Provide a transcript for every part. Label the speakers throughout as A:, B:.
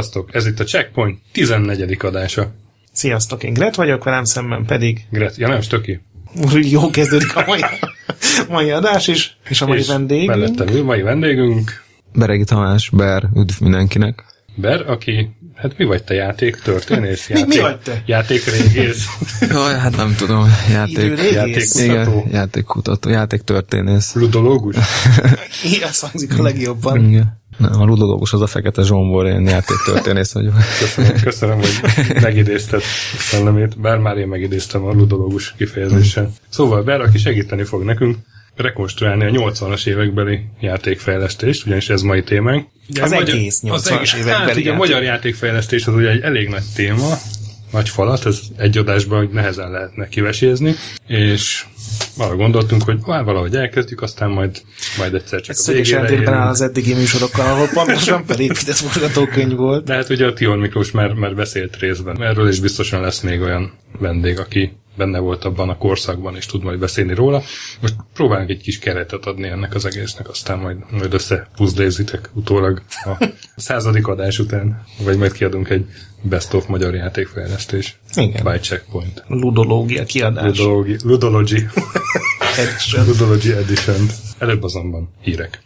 A: Sziasztok! Ez itt a Checkpoint 14. adása.
B: Sziasztok, én Gret vagyok, velem szemben pedig...
A: Gret, ja nem, Stöki.
B: Jó kezdődik a mai, mai adás is, és a mai
A: És
B: vendégünk.
A: Mellettem ül mai vendégünk,
C: Beregi Tamás, Ber, üdv mindenkinek.
A: Ber, aki, hát mi vagy te játék történész?
B: Mi-
A: Játék,
B: mi vagy te?
A: Játék régész,
C: Jaj, hát nem tudom, játék,
B: Időrégész.
A: játékkutató,
C: igen, játékkutató, játéktörténész.
A: ludológus.
B: Igen, az hangzik a legjobban.
C: Igen. Nem, a ludológus az a fekete zsombor, én játéktörténész vagyok.
A: Köszönöm, köszönöm hogy megidézted a szellemét, bár már én megidéztem a ludológus kifejezéssel. Szóval Ber, aki segíteni fog nekünk rekonstruálni a 80-as évekbeli játékfejlesztést, ugyanis ez mai témánk. Ugye
B: Az
A: magyar-
B: egész 80-as
A: az egész-
B: évekbeli
A: Hát ugye a
B: játék.
A: magyar játékfejlesztés az ugye egy elég nagy téma, nagy falat, ez egy adásban nehezen lehetne kivesézni, és arra gondoltunk, hogy hát valahogy elkezdjük, aztán majd, majd egyszer csak
B: Ez
A: a végére
B: eltérben áll az eddigi műsorokkal, ahol pontosan felépített forgatókönyv volt.
A: De hát ugye a Tion Miklós már, már beszélt részben. Erről is biztosan lesz még olyan vendég, aki benne volt abban a korszakban, és tud majd beszélni róla. Most próbálunk egy kis keretet adni ennek az egésznek, aztán majd, majd összepuzzlézitek utólag a századik adás után, vagy majd kiadunk egy Best of Magyar Játékfejlesztés.
B: Igen.
A: By Checkpoint.
B: Ludológia kiadás.
A: Ludology, Ludology,
B: Edition.
A: Ludology Edition. Előbb azonban hírek.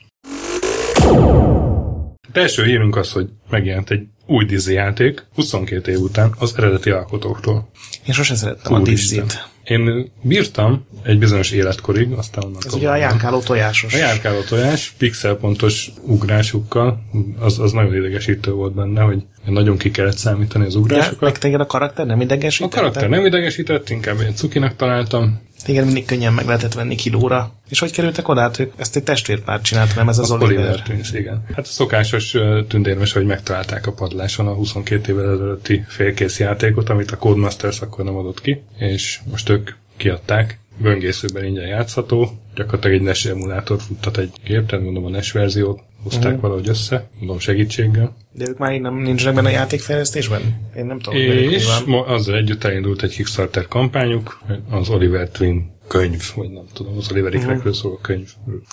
A: A első hírünk az, hogy megjelent egy új Disney játék 22 év után az eredeti alkotóktól.
B: Én sosem szerettem a
A: Úristen.
B: Disney-t.
A: Én bírtam egy bizonyos életkorig, aztán onnan
B: Ez ugye a járkáló tojásos.
A: a járkáló tojás, pixelpontos ugrásukkal, az, az nagyon idegesítő volt benne, hogy nagyon ki kellett számítani az
B: De
A: ugrásokat.
B: meg téged a karakter nem
A: A
B: idegesített?
A: karakter nem idegesített, inkább én cukinak találtam.
B: Téged mindig könnyen meg lehetett venni kilóra. És hogy kerültek oda? Hát ezt egy testvérpár csinált, nem ez az,
A: Az
B: Oliver.
A: Oliver Twins, igen. Hát a szokásos tündérmes, hogy megtalálták a padláson a 22 évvel ezelőtti félkész játékot, amit a Codemasters akkor nem adott ki, és most ők kiadták. Böngészőben ingyen játszható, gyakorlatilag egy NES emulátor futtat egy gép, tehát mondom a NES verziót hozták
B: Mhm.
A: valahogy össze, mondom segítséggel.
B: De ők már így nem nincsenek benne a játékfejlesztésben? Én nem tudom,
A: És ma azzal együtt elindult egy Kickstarter kampányuk, az Oliver Twin könyv, vagy nem tudom, az Oliver ikrekről szóló könyv.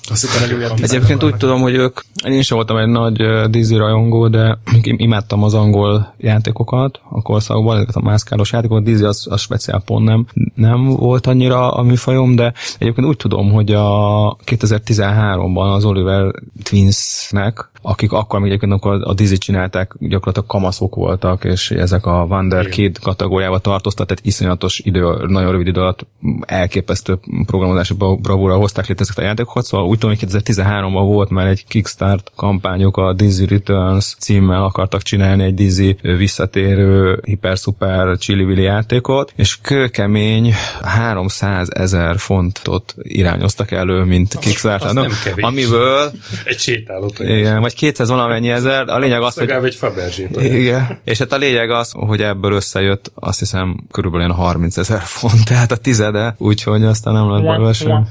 B: Azt hittem,
C: Egyébként úgy tudom, hogy ők, én sem voltam egy nagy Disney rajongó, de im- imádtam az angol játékokat a korszakban, ezeket a mászkálós játékokat, Disney az, az speciál pont nem, nem volt annyira a műfajom, de egyébként úgy tudom, hogy a 2013-ban az Oliver Twinsnek, akik akkor még egyébként amikor a Disney csinálták, gyakorlatilag kamaszok voltak, és ezek a Wonder Kid kategóriába tartoztak, tehát iszonyatos idő, nagyon rövid idő alatt elképesztő programozási bra- bravúra hozták létre ezeket a játékokat, szóval úgy tudom, hogy 2013-ban volt már egy Kickstart kampányuk, a Disney Returns címmel akartak csinálni egy Disney visszatérő hiper-szuper chili játékot, és kőkemény 300 ezer fontot irányoztak elő, mint Kickstarter, amiből
A: Egy sétálót.
C: igen, vagy 200 valamennyi ezer, a lényeg az, hogy
A: egy Faberzsét.
C: igen. És hát a lényeg az, hogy ebből összejött azt hiszem körülbelül ilyen 30 ezer font, tehát a tizede, úgyhogy aztán nem lett belőle sem.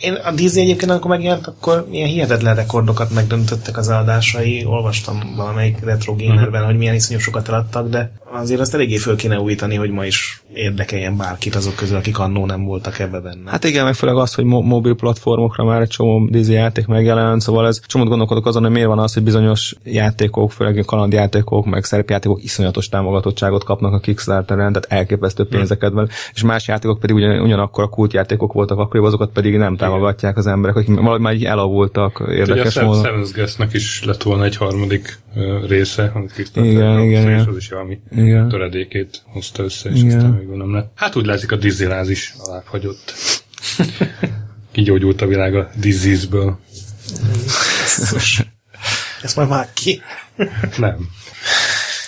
B: Én a Disney egyébként, amikor megjelent, akkor ilyen hihetetlen rekordokat megdöntöttek az eladásai. Olvastam valamelyik retro gamerben, hogy milyen iszonyú sokat eladtak, de azért azt eléggé föl kéne újítani, hogy ma is érdekeljen bárkit azok közül, akik annó nem voltak ebbe benne.
C: Hát igen, meg főleg az, hogy mo- mobil platformokra már egy csomó Disney játék megjelent, szóval ez csomót gondolkodok azon, hogy miért van az, hogy bizonyos játékok, főleg kalandjátékok, meg szerepjátékok iszonyatos támogatottságot kapnak a Kickstarteren, tehát elképesztő pénzeket van, és más játékok pedig ugyan, ugyanakkor a kultjátékok voltak akkoriban, azokat pedig nem támogatják az emberek, akik valahogy már így elavultak
A: Ugye a
C: érdekes módon.
A: Seven's Guest-nek is lett volna egy harmadik része, amit Kickstarter
C: Igen, igen,
A: és
C: igen.
A: az is valami
C: Igen.
A: töredékét hozta össze, és
C: Igen.
A: aztán végül nem lett. Hát úgy látszik a Disneyláz is alább hagyott. Kigyógyult a világ a disease-ből.
B: Ezt majd már ki.
A: Nem.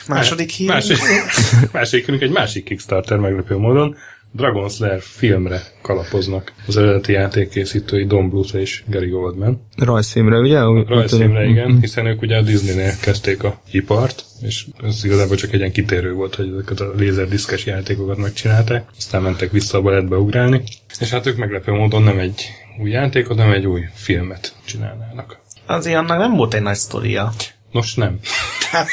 B: Második hír.
A: Másik, másik, egy másik Kickstarter meglepő módon. Dragon Slayer filmre kalapoznak az eredeti játékkészítői Don Bluth és Gary Goldman.
C: Rajzfilmre, ugye?
A: Rajzfilmre, igen, hiszen ők ugye a Disneynél kezdték a ipart, és ez igazából csak egy ilyen kitérő volt, hogy ezeket a lézerdiszkes játékokat megcsinálták, aztán mentek vissza a balettbe ugrálni, és hát ők meglepő módon nem egy új játékot, hanem egy új filmet csinálnának.
B: Azért annak nem volt egy nagy sztoria.
A: Nos, nem.
B: Tehát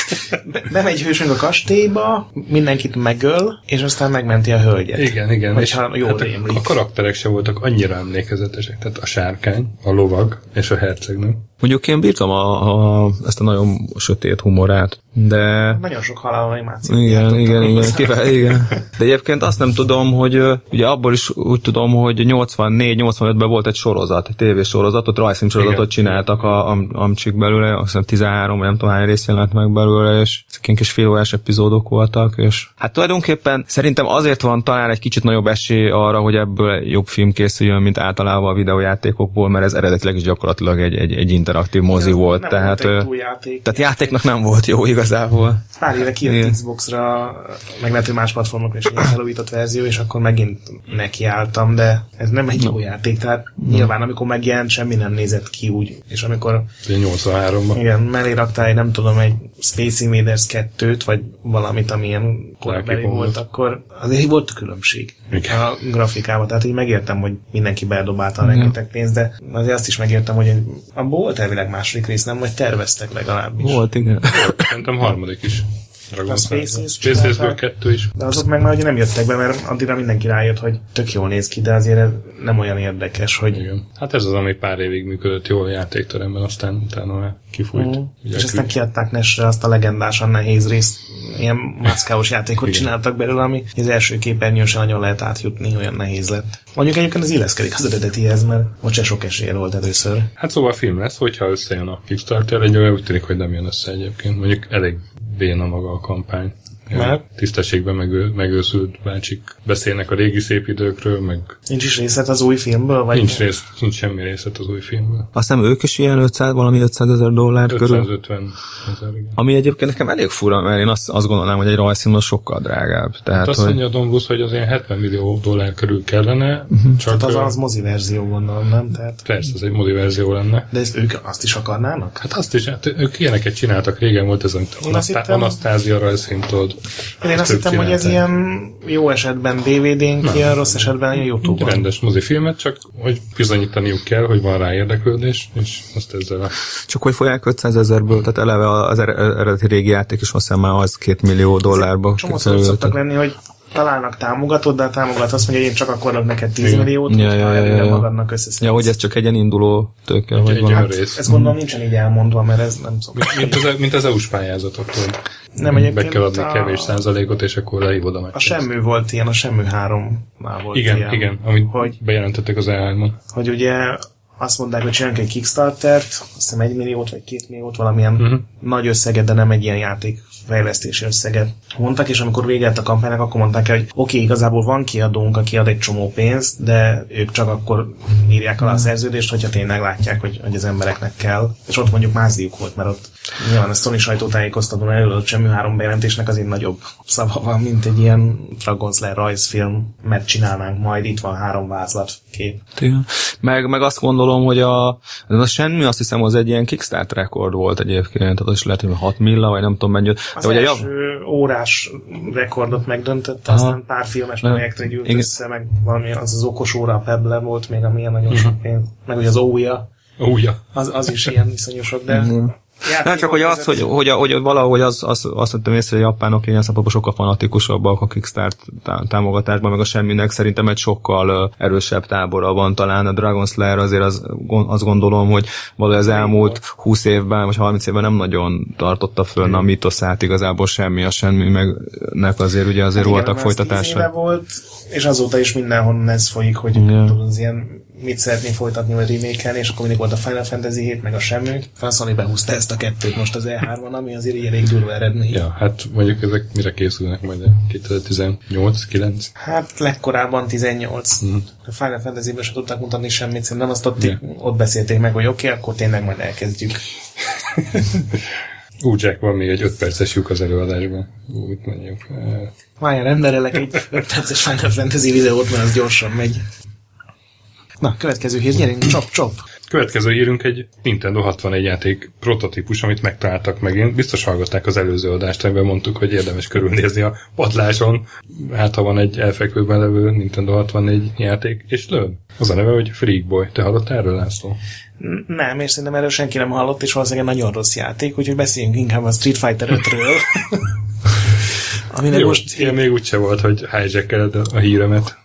B: be- bemegy hősünk a kastélyba, mindenkit megöl, és aztán megmenti a hölgyet.
A: Igen, igen.
B: Hogyha jól
A: hát
B: rémlik.
A: a, a karakterek se voltak annyira emlékezetesek. Tehát a sárkány, a lovag és a hercegnő.
C: Mondjuk én bírtam a, a, ezt a nagyon sötét humorát, de...
B: Nagyon sok halál animáció.
C: Igen, igen, igen, kivel, igen. De egyébként azt nem tudom, hogy ugye abból is úgy tudom, hogy 84-85-ben volt egy sorozat, egy tévésorozatot, rajzfilm sorozatot
A: Igen.
C: csináltak a am, Amcsik belőle, azt hiszem 13, vagy nem tudom hány rész jelent meg belőle, és ezek ilyen kis félórás epizódok voltak, és hát tulajdonképpen szerintem azért van talán egy kicsit nagyobb esély arra, hogy ebből jobb film készüljön, mint általában a videójátékokból, mert ez eredetileg is gyakorlatilag egy, egy, egy interaktív mozi volt,
B: nem
C: tehát,
B: volt egy játék.
C: tehát játéknak nem volt jó igazából.
B: Pár éve kijött
C: Igen.
B: Xbox-ra, meg lehet, hogy más platformokra is egy felújított verzió, és akkor megint nekiálltam, de ez nem egy jó játék, tehát nyilván amikor megjelent, semmi nem nézett ki úgy, és amikor
A: Ugye 83-ban.
B: igen, mellé raktál egy, nem tudom, egy Space Invaders 2-t, vagy valamit, amilyen korabeli
A: Lelki
B: volt, akkor azért volt különbség
A: Igen.
B: a grafikában, tehát így megértem, hogy mindenki beledobálta a rengeteg pénzt, de azért azt is megértem, hogy abból volt elvileg második rész, nem? Vagy terveztek legalábbis.
C: Volt, igen.
A: Szerintem harmadik is. Dragon
B: A. Space Ace
A: Space Ace-ből
B: csinálták.
A: kettő is.
B: De azok meg már ugye nem jöttek be, mert addigra mindenki rájött, hogy tök jól néz ki, de azért nem olyan érdekes, hogy
A: Igen. Hát ez az, ami pár évig működött jól a játékteremben, aztán utána már kifújt.
B: Mm.
A: Ugye
B: És aztán kiadták Nesre azt a legendásan nehéz részt, ilyen maszkáos játékot
A: Igen.
B: csináltak belőle, ami az első képernyőn sem nagyon lehet átjutni, olyan nehéz lett. Mondjuk egyébként az illeszkedik az eredetihez, mert ott se sok esélye volt először.
A: Hát szóval film lesz, hogyha összejön a Kickstarter, egy olyan úgy tűnik, hogy nem jön össze egyébként. Mondjuk elég béna maga a kampány.
B: Mert?
A: Tisztességben megő, megőszült bácsik beszélnek a régi szép időkről, meg
B: Nincs is részlet az új filmből? Vagy
A: nincs, rész, nincs semmi részlet az új filmből.
C: Azt hiszem ők is ilyen 500, valami 500 ezer dollár körül.
A: 550 ezer, igen.
C: Ami egyébként nekem elég fura, mert én azt, azt gondolnám, hogy egy rajzfilm az sokkal drágább. Tehát,
A: Hát azt
C: hogy...
A: mondja a Don Bluth, hogy az ilyen 70 millió dollár körül kellene, csak
B: Hát az az mozi verzió, gondolom, nem? Tehát,
A: persze, ez egy modi verzió lenne.
B: de ezt ők azt is akarnának?
A: Hát azt is, hát ők ilyeneket csináltak, régen volt ez, amit Anasztázia rajzfilm, tudod.
B: Én azt
A: ők
B: hittem, hogy ez
A: csinálták.
B: ilyen jó esetben DVD-n kijön, rossz esetben ilyen
A: Egy
B: YouTube-on.
A: rendes mozifilmet, csak hogy bizonyítaniuk kell, hogy van rá érdeklődés, és azt ezzel a...
C: Csak hogy folyják 500 ezerből, tehát eleve az er- eredeti régi játék is azt hiszem már az 2 millió dollárba
B: Csomószor szoktak lenni, hogy találnak támogatót, de a támogat azt mondja, hogy én csak akkor adok neked 10
A: Igen.
B: milliót,
C: Ja, ja, ja, ja.
B: magadnak összeszedsz.
C: Ja, hogy ez csak egy ilyen induló tőke,
A: Egy,
C: vagy
A: egy
C: valami.
A: olyan rész.
B: Ezt gondolom nincsen így elmondva, mert ez nem szokott.
A: Mint az, mint az EU-s pályázatok, tudod.
B: Nem,
A: Be
B: egyébként
A: kell adni
B: a-
A: kevés százalékot, és akkor lehívod a
B: A semmű volt ilyen, a semmű három már volt
A: Igen,
B: ilyen.
A: igen, amit
B: Hogy,
A: bejelentettek az E3-on.
B: hogy ugye azt mondták, hogy csinálunk egy Kickstartert, azt hiszem egy milliót vagy két milliót, valamilyen uh-huh. nagy összeget, de nem egy ilyen játék fejlesztési összeget mondtak, és amikor véget a kampánynak, akkor mondták el, hogy oké, okay, igazából van kiadónk, aki ad egy csomó pénzt, de ők csak akkor írják alá a szerződést, hogyha tényleg látják, hogy, hogy az embereknek kell. És ott mondjuk mázdiuk volt, mert ott nyilván a Sony sajtótájékoztatón előadott semmi három bejelentésnek azért nagyobb szava van, mint egy ilyen Dragon Slayer rajzfilm, mert csinálnánk majd, itt van három vázlat kép.
C: Igen. Meg, meg azt gondolom, hogy a, ez a semmi, azt hiszem, az egy ilyen Kickstart rekord volt egyébként, tehát az is lehet, hogy 6 milla, vagy nem tudom mennyi. De
B: Az
C: ugye
B: első órás rekordot megdöntötte,
C: Aha.
B: aztán pár filmes
C: Nem.
B: projektre gyűlt
C: Igen.
B: össze, meg valami az az okos óra, a Pebble volt még, ami ilyen nagyon sok pénz, meg ugye az ója,
A: Újja.
B: az, az is ilyen viszonyosok, de
C: Nem csak, hogy az, hogy, hogy, hogy valahogy az, az, azt vettem észre, hogy a japánok ilyen szempontból sokkal fanatikusabbak a Kickstart tá- támogatásban, meg a semminek szerintem egy sokkal erősebb tábora van talán. A Dragon Slayer azért az, azt gondolom, hogy valahogy az elmúlt 20 évben, vagy 30 évben nem nagyon tartotta fönn a mitoszát igazából semmi, a semmi, meg nek azért ugye azért
B: Igen,
C: voltak folytatások.
B: volt, és azóta is mindenhonnan ez folyik, hogy tudod, az ilyen mit szeretnénk folytatni, vagy remake és akkor mindig volt a Final Fantasy 7, meg a semmű. A Sony behúzta ezt a kettőt most az E3-on, ami azért így elég durva eredmény.
A: Ja, hát mondjuk ezek mire készülnek majd 2018 9
B: Hát legkorábban 18.
A: Mhm.
B: A Final Fantasy-ből se tudtak mutatni semmit, szerintem azt ott, ott beszélték meg, hogy oké, okay, akkor tényleg majd elkezdjük.
A: Ú, Jack, van még egy 5 perces lyuk az előadásban. Ú, mit mondjuk?
B: Várjál, rendelek egy 5 perces Final Fantasy videót, mert az gyorsan megy. Na, következő hír, gyerünk, csop, csop.
A: Következő írunk egy Nintendo 64 játék prototípus, amit megtaláltak megint. Biztos hallgatták az előző adást, amiben mondtuk, hogy érdemes körülnézni a padláson. Hát, ha van egy elfekvőben levő Nintendo 64 játék, és lőn. Az a neve, hogy Freak Boy. Te hallottál erről, László?
B: Nem, és szerintem erről senki nem hallott, és valószínűleg nagyon rossz játék, úgyhogy beszéljünk inkább a Street Fighter 5-ről. Aminek
A: Jó,
B: most,
A: ilyen még úgyse volt, hogy hijackeled a híremet.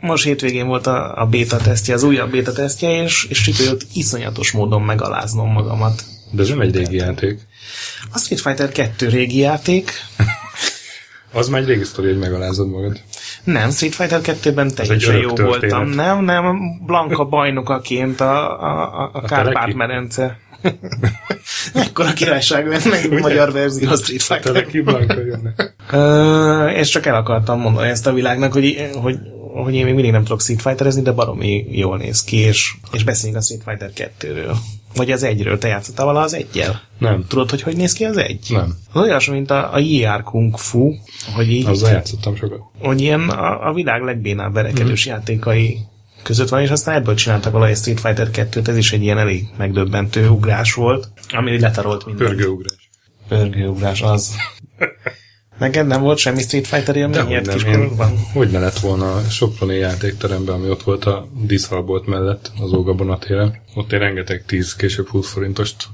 B: Most hétvégén volt a, a beta tesztje, az újabb beta tesztje, és, és sikerült iszonyatos módon megaláznom magamat.
A: De ez nem egy régi játék.
B: A Street Fighter 2 régi játék,
A: Az már egy régi sztori, hogy megalázod magad.
B: Nem, Street Fighter 2-ben teljesen jó
A: történet.
B: voltam. Nem, nem, Blanka bajnokaként a, a, a, a Kárpát-medence. Mekkora királyság lenne egy magyar verzió a Street
A: Te
B: Fighter.
A: neki Blanka jönne.
B: És csak el akartam mondani ezt a világnak, hogy, hogy, hogy én még mindig nem tudok Street Fighterezni, de baromi jól néz ki, és, és beszéljünk a Street Fighter 2-ről. Vagy az egyről. Te játszottál vala az egyel?
A: Nem.
B: Tudod, hogy hogy néz ki az egy?
A: Nem.
B: Az olyasmi, mint a, a JR Kung Fu, hogy így
A: Azzal játszottam sokat.
B: hogy ilyen a, a világ legbénább verekedős mm. játékai között van, és aztán ebből csináltak valahogy Street Fighter 2-t, ez is egy ilyen elég megdöbbentő ugrás volt, ami letarolt minden.
A: Pörgőugrás.
B: Pörgőugrás, az. Neked nem volt semmi Street Fighter élményed kiskorokban?
A: hogy ne lett volna a Soproni játékteremben, ami ott volt a díszhalbolt mellett, az Ógabona téren. Ott én rengeteg 10, később 20 forintost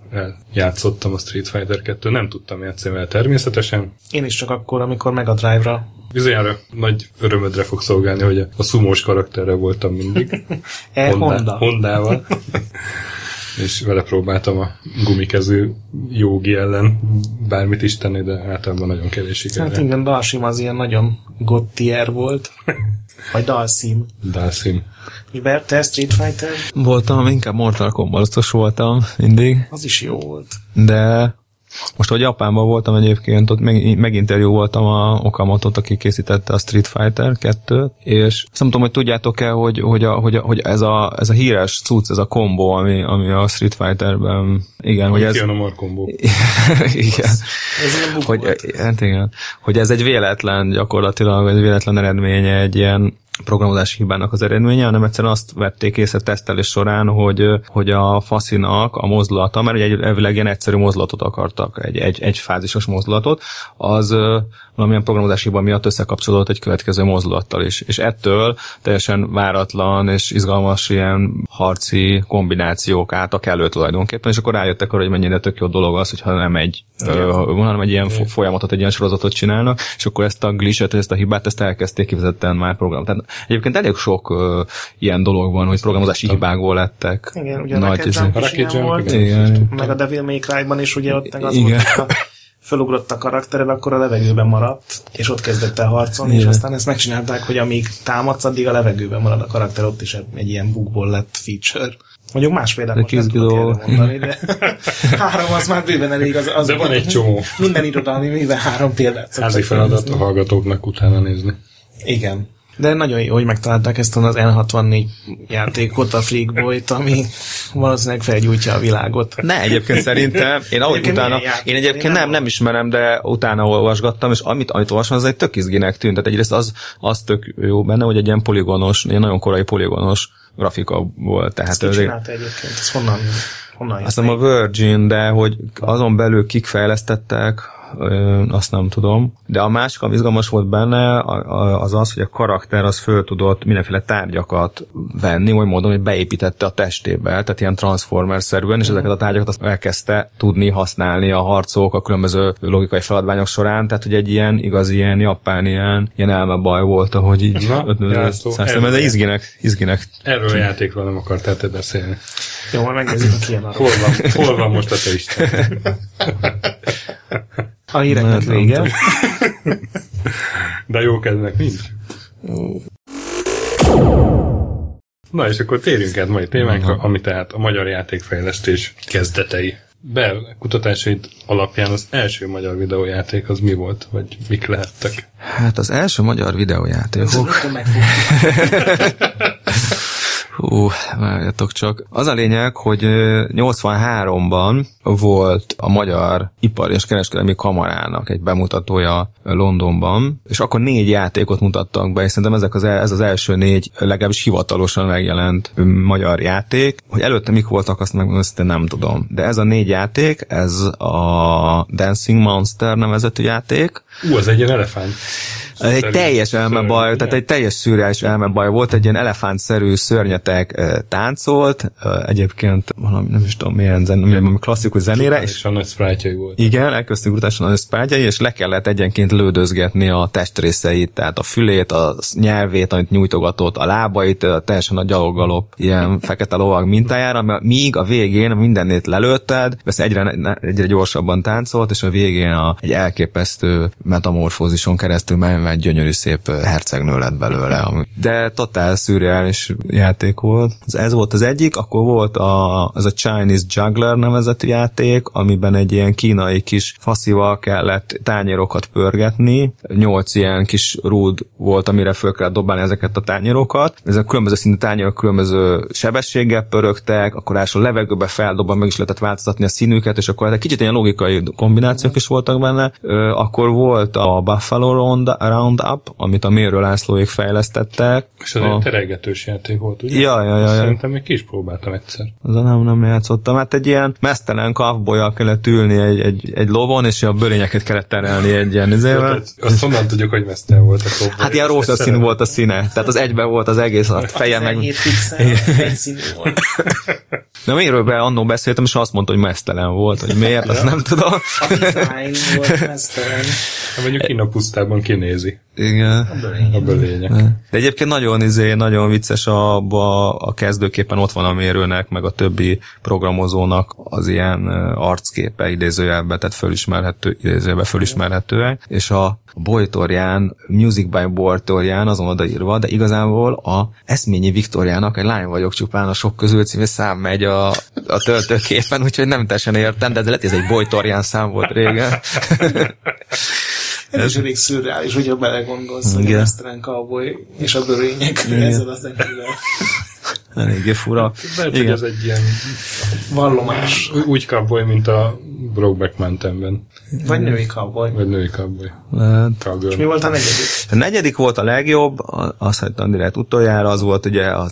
A: játszottam a Street Fighter 2 Nem tudtam játszani vele természetesen.
B: Én is csak akkor, amikor Mega Drive-ra
A: Bizonyára nagy örömödre fog szolgálni, hogy a, a szumós karakterre voltam mindig.
B: E Honda.
A: Hondával. és vele próbáltam a gumikezű jogi ellen bármit is tenni, de általában nagyon kevés
B: Hát
A: sikerrel.
B: igen, Dalsim az ilyen nagyon gottier volt. Vagy Dalsim.
A: Dalsim.
B: Mivel te Street Fighter?
C: Voltam, inkább Mortal Kombatos voltam mindig,
B: Az is jó volt.
C: de most, hogy Japánban voltam egyébként, ott meg, meginterjú voltam a Okamotot, aki készítette a Street Fighter 2-t, és azt nem tudom, hogy tudjátok-e, hogy, hogy, a, hogy, a, hogy ez, a, ez a híres cucc, ez a kombó, ami, ami a Street Fighterben, igen, hogy ez...
A: A markombó.
C: igen.
B: Ez bug
C: hogy, hát igen, hogy ez egy véletlen gyakorlatilag, egy véletlen eredménye egy ilyen programozási hibának az eredménye, hanem egyszerűen azt vették észre tesztelés során, hogy, hogy a faszinak a mozdulata, mert egy elvileg ilyen egyszerű mozdulatot akartak, egy, egy, egy fázisos mozdulatot, az valamilyen programozási hiba miatt összekapcsolódott egy következő mozdulattal is. És ettől teljesen váratlan és izgalmas ilyen harci kombinációk álltak elő tulajdonképpen, és akkor rájöttek arra, hogy mennyire tök jó dolog az, hogyha nem egy, ö, hanem egy ilyen fo- folyamatot, egy ilyen sorozatot csinálnak, és akkor ezt a glitchet, ezt a hibát, ezt elkezdték kivezetten már program. Tehát egyébként elég sok ö, ilyen dolog van, hogy programozási hibákból lettek.
B: Igen, ugye a Rocket Jump
A: A
B: is ilyen volt.
A: igen.
C: Igen.
B: Meg a Devil May Cry-ban is ugye ott meg az
C: Igen.
B: volt, fölugrott a karaktered, akkor a levegőben maradt, és ott kezdett el harcolni, és
C: Igen.
B: aztán ezt megcsinálták, hogy amíg támadsz, addig a levegőben marad a karakter, ott is egy ilyen bugból lett feature. Mondjuk más most nem tudok mondani, de három az már bőven elég. Az, az
A: De van egy csomó
B: Minden irodalmi művel három példát szoktak
A: házi feladat a hallgatóknak utána nézni.
B: Igen. De nagyon jó, hogy megtalálták ezt az N64 játékot, a Freakboy-t, ami valószínűleg felgyújtja a világot.
C: Ne, egyébként szerintem, én ahogy
B: Egyébként
C: utána,
B: játék?
C: én egyébként
B: Én nem
C: nem, ismerem, de utána olvasgattam, és amit, amit olvastam, az egy tök izginek tűnt. Tehát egyrészt az, az tök jó benne, hogy egy ilyen poligonos, ilyen nagyon korai poligonos grafika volt. Tehát
B: Ezt ki csinálta egyébként? Ez honnan, honnan
C: azt hiszem a Virgin, de hogy azon belül kik fejlesztettek, azt nem tudom. De a másik, ami izgalmas volt benne, az az, hogy a karakter az föl tudott mindenféle tárgyakat venni, vagy módon, hogy beépítette a testébe, tehát ilyen Transformers-szerűen, és ezeket a tárgyakat azt elkezdte tudni használni a harcok a különböző logikai feladványok során, tehát hogy egy ilyen igazi ilyen japán ilyen, ilyen elmebaj volt, ahogy így. Szerintem ez izginek, izginek.
A: Erről a játékról nem akartál te beszélni.
B: Jó, majd megnézzük, hogy ki arra.
A: Hol van, hol van most a te Isten?
B: A híreknek vége.
A: De jó kedvnek nincs. Na és akkor térjünk át mai témánkra, ami tehát a magyar játékfejlesztés kezdetei. Bell kutatásait alapján az első magyar videójáték az mi volt, vagy mik lehettek?
C: Hát az első magyar videójátékok.
B: Rögtön megfogtuk.
C: Ú, várjatok csak. Az a lényeg, hogy 83-ban volt a Magyar Ipar és Kereskedelmi Kamarának egy bemutatója Londonban, és akkor négy játékot mutattak be, és szerintem ezek az, ez az első négy legalábbis hivatalosan megjelent magyar játék. Hogy előtte mik voltak, azt meg azt nem tudom. De ez a négy játék, ez a Dancing Monster nevezetű játék.
A: Ú, az egy ilyen elefánt.
C: Egy teljes elmebaj, tehát egy teljes szürreális elmebaj volt, egy ilyen elefántszerű szörnyetek táncolt, egyébként valami, nem is tudom milyen zen, milyen klasszikus zenére.
A: És a nagy sprite volt.
C: Igen, elkezdtünk brutálisan a nagy sprite és le kellett egyenként lődözgetni a testrészeit, tehát a fülét, a nyelvét, amit nyújtogatott, a lábait, teljesen a gyaloggalop ilyen fekete lovag mintájára, míg a végén mindennét lelőtted, vesz egyre, egyre gyorsabban táncolt, és a végén a, egy elképesztő metamorfózison keresztül egy gyönyörű szép hercegnő lett belőle. De totál szürreális játék volt. Ez volt az egyik, akkor volt a, az a Chinese Juggler nevezetű játék, amiben egy ilyen kínai kis faszival kellett tányérokat pörgetni. Nyolc ilyen kis rúd volt, amire föl kellett dobálni ezeket a tányérokat. Ezek különböző szintű tányérok különböző sebességgel pörögtek, akkor a levegőbe feldobva meg is lehetett változtatni a színüket, és akkor egy kicsit ilyen logikai kombinációk is voltak benne. Akkor volt a Buffalo Roundup, amit a Mérő Lászlóék fejlesztettek.
A: És az a... egy teregetős játék volt, ugye?
C: Ja, ja, ja.
A: Szerintem még ki is próbáltam egyszer.
C: Az nem, nem játszottam. Hát egy ilyen mesztelen kavbolyal kellett ülni egy, egy, egy lovon, és a bölényeket kellett terelni egy ilyen izével.
A: Azt honnan tudjuk, hogy mesztelen volt a kavboly?
C: Hát ilyen rózsaszín volt a színe. Tehát az egyben volt az egész, a feje meg...
B: volt.
C: De miről be annó beszéltem, és azt mondta, hogy mesztelen volt, hogy miért, azt nem tudom.
B: A design volt mesztelen.
A: Hát mondjuk Kína pusztában kinézi.
C: Igen.
B: A bölények.
A: A.
C: De egyébként nagyon, izé, nagyon vicces a, a kezdőképpen ott van a mérőnek, meg a többi programozónak az ilyen arcképe idézőjelben, tehát fölismerhető, idézőjelben fölismerhetőek, és a Bojtorján, Music by Bojtorján azon odaírva, de igazából a Eszményi Viktoriának egy lány vagyok csupán a sok közül című szám megy a, a töltőképen, úgyhogy nem teljesen értem, de ez lehet, ez egy Bojtorján szám volt régen.
B: Ez is elég szürreális, hogyha belegondolsz, hogy a restaurant cowboy és a bőrények ezzel az zeneivel.
C: Eléggé fura.
A: Lehet, hogy ez egy ilyen
B: Vallomás.
A: úgy cowboy, mint a Brokeback Mountainben.
B: Vagy női cowboy.
A: Vagy női cowboy.
C: Lehet.
B: És mi volt a negyedik?
C: A negyedik volt a legjobb, azt hagytam direkt utoljára, az volt ugye a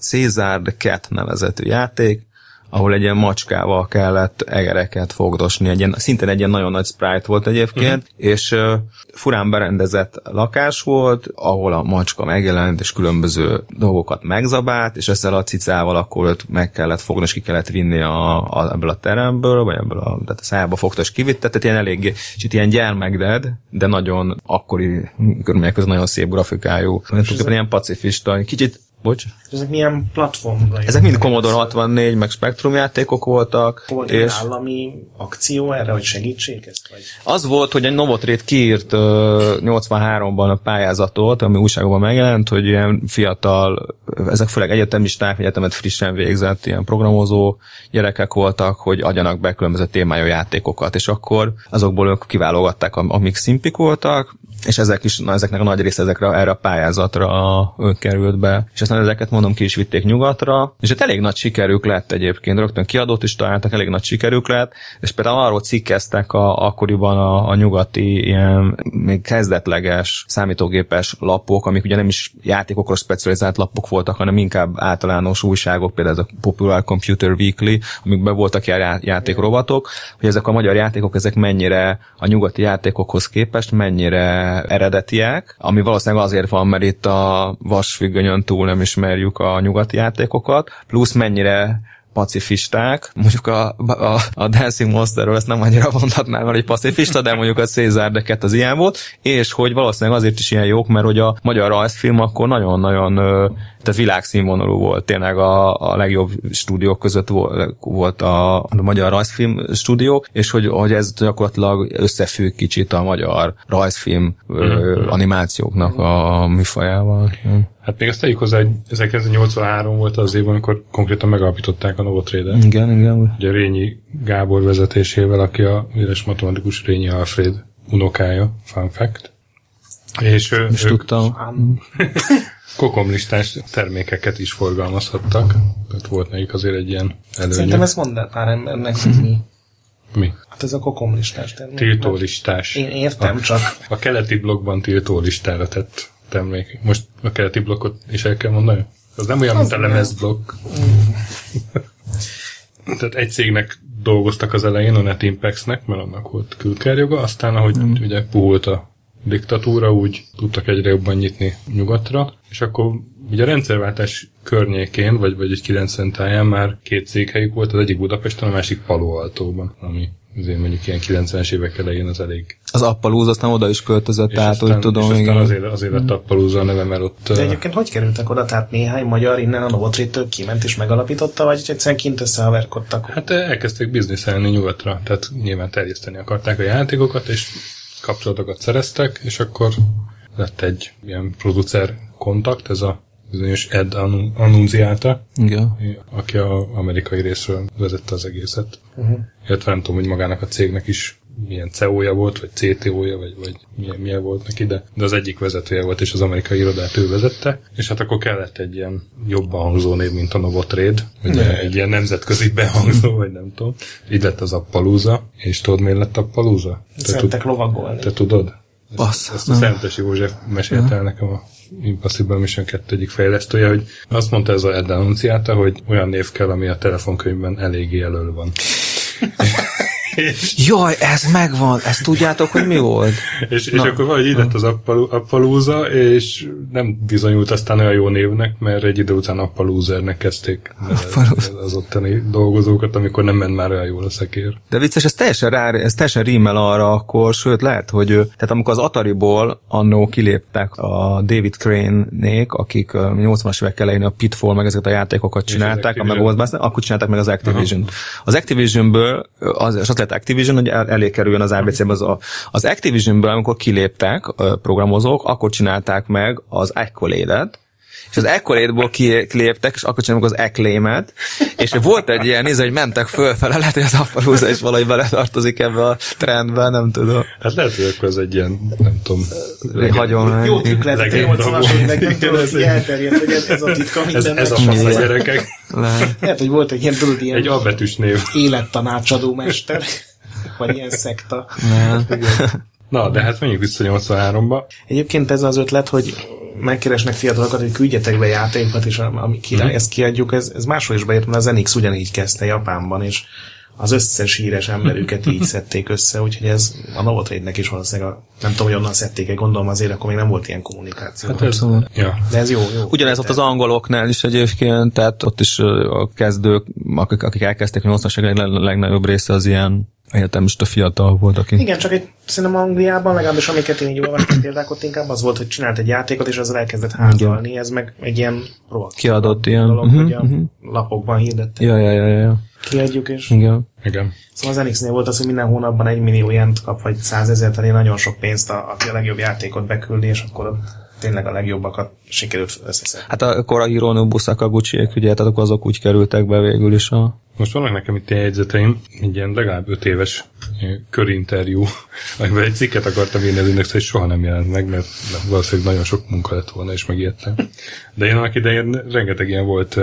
C: the Cat nevezetű játék, ahol egy ilyen macskával kellett egereket fogdosni, egy ilyen, szintén egy ilyen nagyon nagy sprite volt egyébként, uh-huh. és uh, furán berendezett lakás volt, ahol a macska megjelent, és különböző dolgokat megzabált, és ezzel a cicával akkor őt meg kellett fogni, és ki kellett vinni a, a, ebből a teremből, vagy ebből a, tehát a szájába fogta, és kivitte, tehát ilyen eléggé, kicsit ilyen gyermekded, de nagyon akkori körülmények között nagyon szép grafikájú, tulajdonképpen ilyen pacifista, kicsit Bocs.
B: Ezek milyen platformra?
C: Ezek mind Commodore 64, meg Spectrum játékok voltak.
B: Volt
C: és
B: állami akció erre, hogy segítsék ezt? Vagy?
C: az volt, hogy egy Novotrade kiírt uh, 83-ban a pályázatot, ami újságban megjelent, hogy ilyen fiatal, ezek főleg egyetemisták, egyetemet frissen végzett, ilyen programozó gyerekek voltak, hogy adjanak be különböző témájú játékokat, és akkor azokból ők kiválogatták, am- amik szimpik voltak, és ezek is, na, ezeknek a nagy része ezekre, erre a pályázatra került be. És aztán ezeket mondom ki is vitték nyugatra, és hát elég nagy sikerük lett egyébként, rögtön kiadót is találtak, elég nagy sikerük lett, és például arról cikkeztek a, akkoriban a, a nyugati ilyen még kezdetleges számítógépes lapok, amik ugye nem is játékokra specializált lapok voltak, hanem inkább általános újságok, például ez a Popular Computer Weekly, amikben voltak ilyen játékrovatok, hogy ezek a magyar játékok, ezek mennyire a nyugati játékokhoz képest mennyire eredetiek, ami valószínűleg azért van, mert itt a vasfüggönyön túl nem ismerjük a nyugati játékokat, plusz mennyire pacifisták, mondjuk a, a, a Dancing Monsterről ezt nem annyira mondhatnám, egy pacifista, de mondjuk a Cézár Deket az ilyen volt, és hogy valószínűleg azért is ilyen jók, mert hogy a magyar rajzfilm akkor nagyon-nagyon tehát világszínvonalú volt, tényleg a, a legjobb stúdiók között volt, volt a, a magyar rajzfilm stúdió, és hogy, hogy ez gyakorlatilag összefügg kicsit a magyar rajzfilm ö, animációknak a műfajával.
A: Hát még azt tegyük hozzá, hogy 1983 volt az év, amikor konkrétan megalapították a Novotrade-et.
C: Igen, igen.
A: Ugye Rényi Gábor vezetésével, aki a híres matematikus Rényi Alfred unokája, fun fact. És ő,
C: És
A: ők,
C: tudtam.
A: kokomlistás termékeket is forgalmazhattak. Tehát volt nekik azért egy ilyen előnye.
B: Szerintem ezt mondd pár embernek, hogy mi.
A: Mi?
B: Hát ez a kokomlistás termék.
A: Tiltólistás.
B: Én értem, csak
A: A keleti blokkban tiltólistára tett termék. Most a keleti blokkot is el kell mondani? Az nem olyan, mint a lemezblokk. Tehát egy cégnek dolgoztak az elején, a Netimpexnek, mert annak volt külkerjoga, aztán ahogy mm. ugye puhult a diktatúra, úgy tudtak egyre jobban nyitni nyugatra, és akkor ugye a rendszerváltás környékén, vagy, vagy egy 90 táján már két székhelyük volt, az egyik Budapesten, a másik Palo Altóban, ami azért mondjuk ilyen 90-es évek elején az elég.
C: Az Appalooza aztán oda is költözött,
A: És
C: tehát
A: aztán,
C: úgy tudom,
A: és aztán
C: igen.
A: azért, azért lett Appalooza a neve, mert ott...
B: De egyébként hogy kerültek oda? Tehát néhány magyar innen a Novotrade-től kiment és megalapította, vagy egyszerűen kint összehaverkodtak?
A: Hát elkezdték bizniszelni nyugatra, tehát nyilván terjeszteni akarták a játékokat, és kapcsolatokat szereztek, és akkor lett egy ilyen producer kontakt, ez a bizonyos Ed Annu- Annunziata,
C: Igen.
A: aki a amerikai részről vezette az egészet. Uh-huh. Illetve nem tudom, hogy magának a cégnek is milyen CEO-ja volt, vagy CTO-ja, vagy, vagy milyen, milyen volt neki, de, de az egyik vezetője volt, és az amerikai irodát ő vezette, és hát akkor kellett egy ilyen jobban hangzó név, mint a Novotrade, ugye egy ilyen nemzetközi behangzó, vagy nem tudom. Így lett az Appalooza, és tudod, miért lett tud,
B: Szerettek lovagolni.
A: te tudod?
C: Bassz,
A: Ezt a
C: nem.
A: Szentes József mesélte el nekem a Impossible Mission 2 egyik fejlesztője, hogy azt mondta ez a Ed Annunciata, hogy olyan név kell, ami a telefonkönyvben eléggé elől van.
C: Jaj, ez megvan, ezt tudjátok, hogy mi volt?
A: és, és akkor valahogy így lett az Appalooza, és nem bizonyult aztán olyan jó névnek, mert egy idő után Appaloozernek kezdték az ottani dolgozókat, amikor nem ment már olyan jól a szekér.
C: De vicces, ez teljesen, rá, ez teljesen rímel arra akkor, sőt lehet, hogy ő- tehát amikor az Atari-ból annó kiléptek a David Crane-nék, akik ö, 80-as évek elején a Pitfall meg ezeket a játékokat csinálták, a. Megawatt akkor csinálták meg az Activision. Az Activisionből, az, az lett Activision, hogy el, elé kerüljön az ABC-be az, a, az Activisionből, amikor kiléptek programozók, akkor csinálták meg az Accolade-et, és az Accolade-ból ki- kiléptek, és akkor csináljuk az Acclaim-et, és volt egy ilyen néző, hogy mentek fölfele, lehet, hogy az Appalooza is valahogy beletartozik ebbe a trendbe, nem tudom.
A: Hát lehet, hogy akkor ez egy ilyen, nem tudom,
C: Hagyomány.
B: Jó trükk lett
A: Legenda
B: 80-as
A: volt.
B: években,
A: ez
B: hogy elterjedt, hogy ez, ez a titka
A: ez,
B: mindennek.
A: ez a fasz a gyerekek.
C: Lehet.
B: Lehet, hogy volt egy ilyen, tudod, ilyen
A: Egy albetűs név.
B: élettanácsadó mester, vagy ilyen szekta.
A: Na, de hát menjünk vissza 83-ba.
B: Egyébként ez az ötlet, hogy megkeresnek fiatalokat, hogy küldjetek be játékokat, és ami király,
A: Mhm.
B: ezt kiadjuk, ez, ez máshol is bejött, mert az NX ugyanígy kezdte Japánban, és az összes híres emberüket így szedték össze, úgyhogy ez a Novotrade-nek is valószínűleg, a, nem tudom, hogy onnan szedték egy gondolom azért, akkor még nem volt ilyen kommunikáció.
A: Hát ez, ja.
B: De ez jó, jó.
C: Ugyanez ott az angoloknál is egyébként, tehát ott is a kezdők, akik, akik elkezdték, a 80-as évek leg- legnagyobb része az ilyen egyetemista fiatal volt, aki...
B: Igen, csak egy, szerintem Angliában, legalábbis amiket én így olvastam példák, ott inkább az volt, hogy csinált egy játékot, és azzal elkezdett házalni. Ez meg egy ilyen rohadt
C: Kiadott ilyen,
B: dolog,
C: mhm,
B: hogy a
C: mhm.
B: lapokban hirdette.
C: Ja, ja, ja, ja, ja.
B: Kiadjuk, és
C: Igen.
A: Igen.
B: Szóval az NX-nél volt az, hogy minden hónapban egy millió ilyent kap, vagy százezer, tehát nagyon sok pénzt, a, aki a legjobb játékot beküldi, és akkor tényleg a legjobbakat sikerült összeszedni.
C: Hát akkor a Hironobu Sakaguchi, ugye, tehát akkor azok úgy kerültek be végül is a...
A: Most vannak nekem itt jegyzeteim, egy ilyen legalább öt éves körinterjú, amiben egy cikket akartam írni az indexre, és soha nem jelent meg, mert valószínűleg nagyon sok munka lett volna, és megijedtem. De én annak idején rengeteg ilyen volt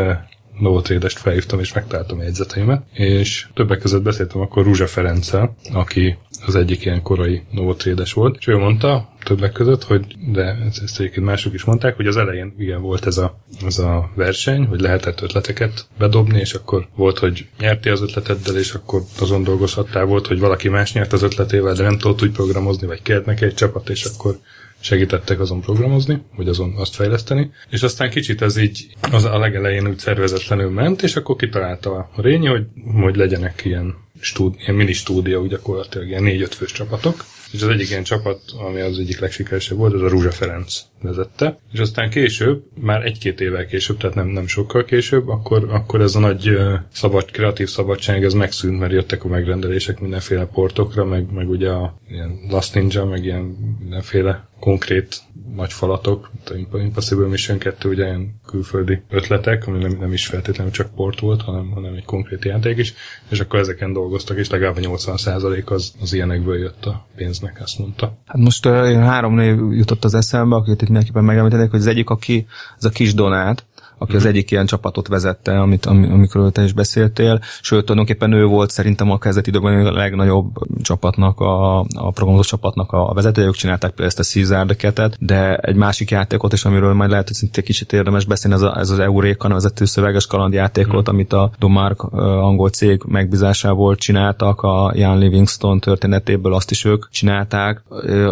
A: Novotrade-est felhívtam, és megtaláltam a jegyzeteimet, és többek között beszéltem akkor Ruzsa Ferenccel, aki az egyik ilyen korai Novotrade-es volt, és ő mondta többek között, hogy, de ezt, egyébként mások is mondták, hogy az elején igen volt ez a, ez a verseny, hogy lehetett ötleteket bedobni, és akkor volt, hogy nyerti az ötleteddel, és akkor azon dolgozhattál, volt, hogy valaki más nyert az ötletével, de nem tudott úgy programozni, vagy kért neki egy csapat, és akkor segítettek azon programozni, vagy azon azt fejleszteni, és aztán kicsit ez így az a legelején úgy szervezetlenül ment, és akkor kitalálta a Rényi, hogy, hogy legyenek ilyen, stúd, ilyen mini stúdió, gyakorlatilag ilyen négy-öt fős csapatok, és az egyik ilyen csapat, ami az egyik legsikeresebb volt, az a Rúzsa Ferenc vezette, és aztán később, már egy-két évvel később, tehát nem, nem sokkal később, akkor, akkor ez a nagy szabad, kreatív szabadság, ez megszűnt, mert jöttek a megrendelések mindenféle portokra, meg, meg ugye a ilyen Last Ninja, meg ilyen mindenféle konkrét nagy falatok, a Impossible Mission 2, ugye ilyen külföldi ötletek, ami nem, nem is feltétlenül csak port volt, hanem, hanem egy konkrét játék is, és akkor ezeken dolgoztak, és legalább a 80% az, az ilyenekből jött a pénznek, azt mondta.
C: Hát most uh, három név jutott az eszembe, itt mindenképpen megemlítenék, hogy az egyik, aki, ez a kis Donát, aki az egyik ilyen csapatot vezette, amit, amikor te is beszéltél, sőt, tulajdonképpen ő volt szerintem a kezdeti időben a legnagyobb csapatnak, a, a programozó csapatnak a vezetőjük csinálták például ezt a Caesar de egy másik játékot is, amiről majd lehet, hogy szintén kicsit érdemes beszélni, ez, a, ez az Euréka nevezetű szöveges kalandjátékot, mm. amit a Domark angol cég megbízásából csináltak, a Jan Livingston történetéből azt is ők csinálták,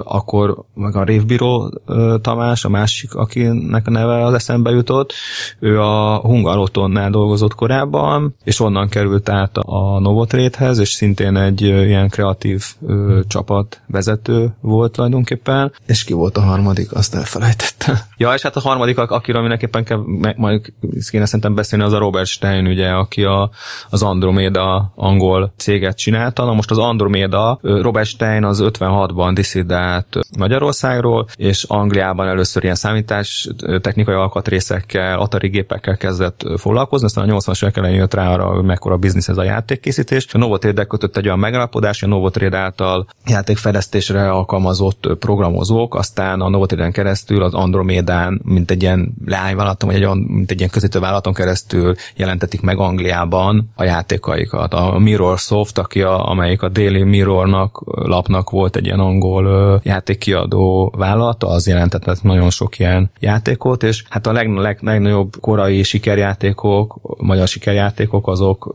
C: akkor meg a Révbíró Tamás, a másik, akinek a neve az eszembe jutott, ő a Hungarotonnál dolgozott korábban, és onnan került át a Novotréthez, és szintén egy ilyen kreatív ö, csapat vezető volt tulajdonképpen. És ki volt a harmadik? Azt elfelejtettem. Ja, és hát a harmadik, akiről mindenképpen kell, majd kéne szerintem beszélni, az a Robert Stein, ugye, aki a, az Andromeda angol céget csinálta. Na most az Andromeda, Robert Stein az 56-ban diszidált Magyarországról, és Angliában először ilyen számítás technikai alkatrészekkel, Atari gépekkel kezdett foglalkozni, aztán a 80-as évek elején jött rá arra, hogy mekkora biznisz ez a játékkészítés. A Novotrade kötött egy olyan megállapodás, a Novotrade által játékfejlesztésre alkalmazott programozók, aztán a Novotrade-en keresztül az Andromedán, mint egy ilyen leányvállalaton, vagy egy, mint egy ilyen közítő vállalaton keresztül jelentetik meg Angliában a játékaikat. A Mirror Soft, aki a, amelyik a Daily Mirrornak lapnak volt egy ilyen angol játékkiadó vállalata, az jelentetett nagyon sok ilyen játékot, és hát a leg, leg, legnagyobb korai sikerjátékok, magyar sikerjátékok, azok,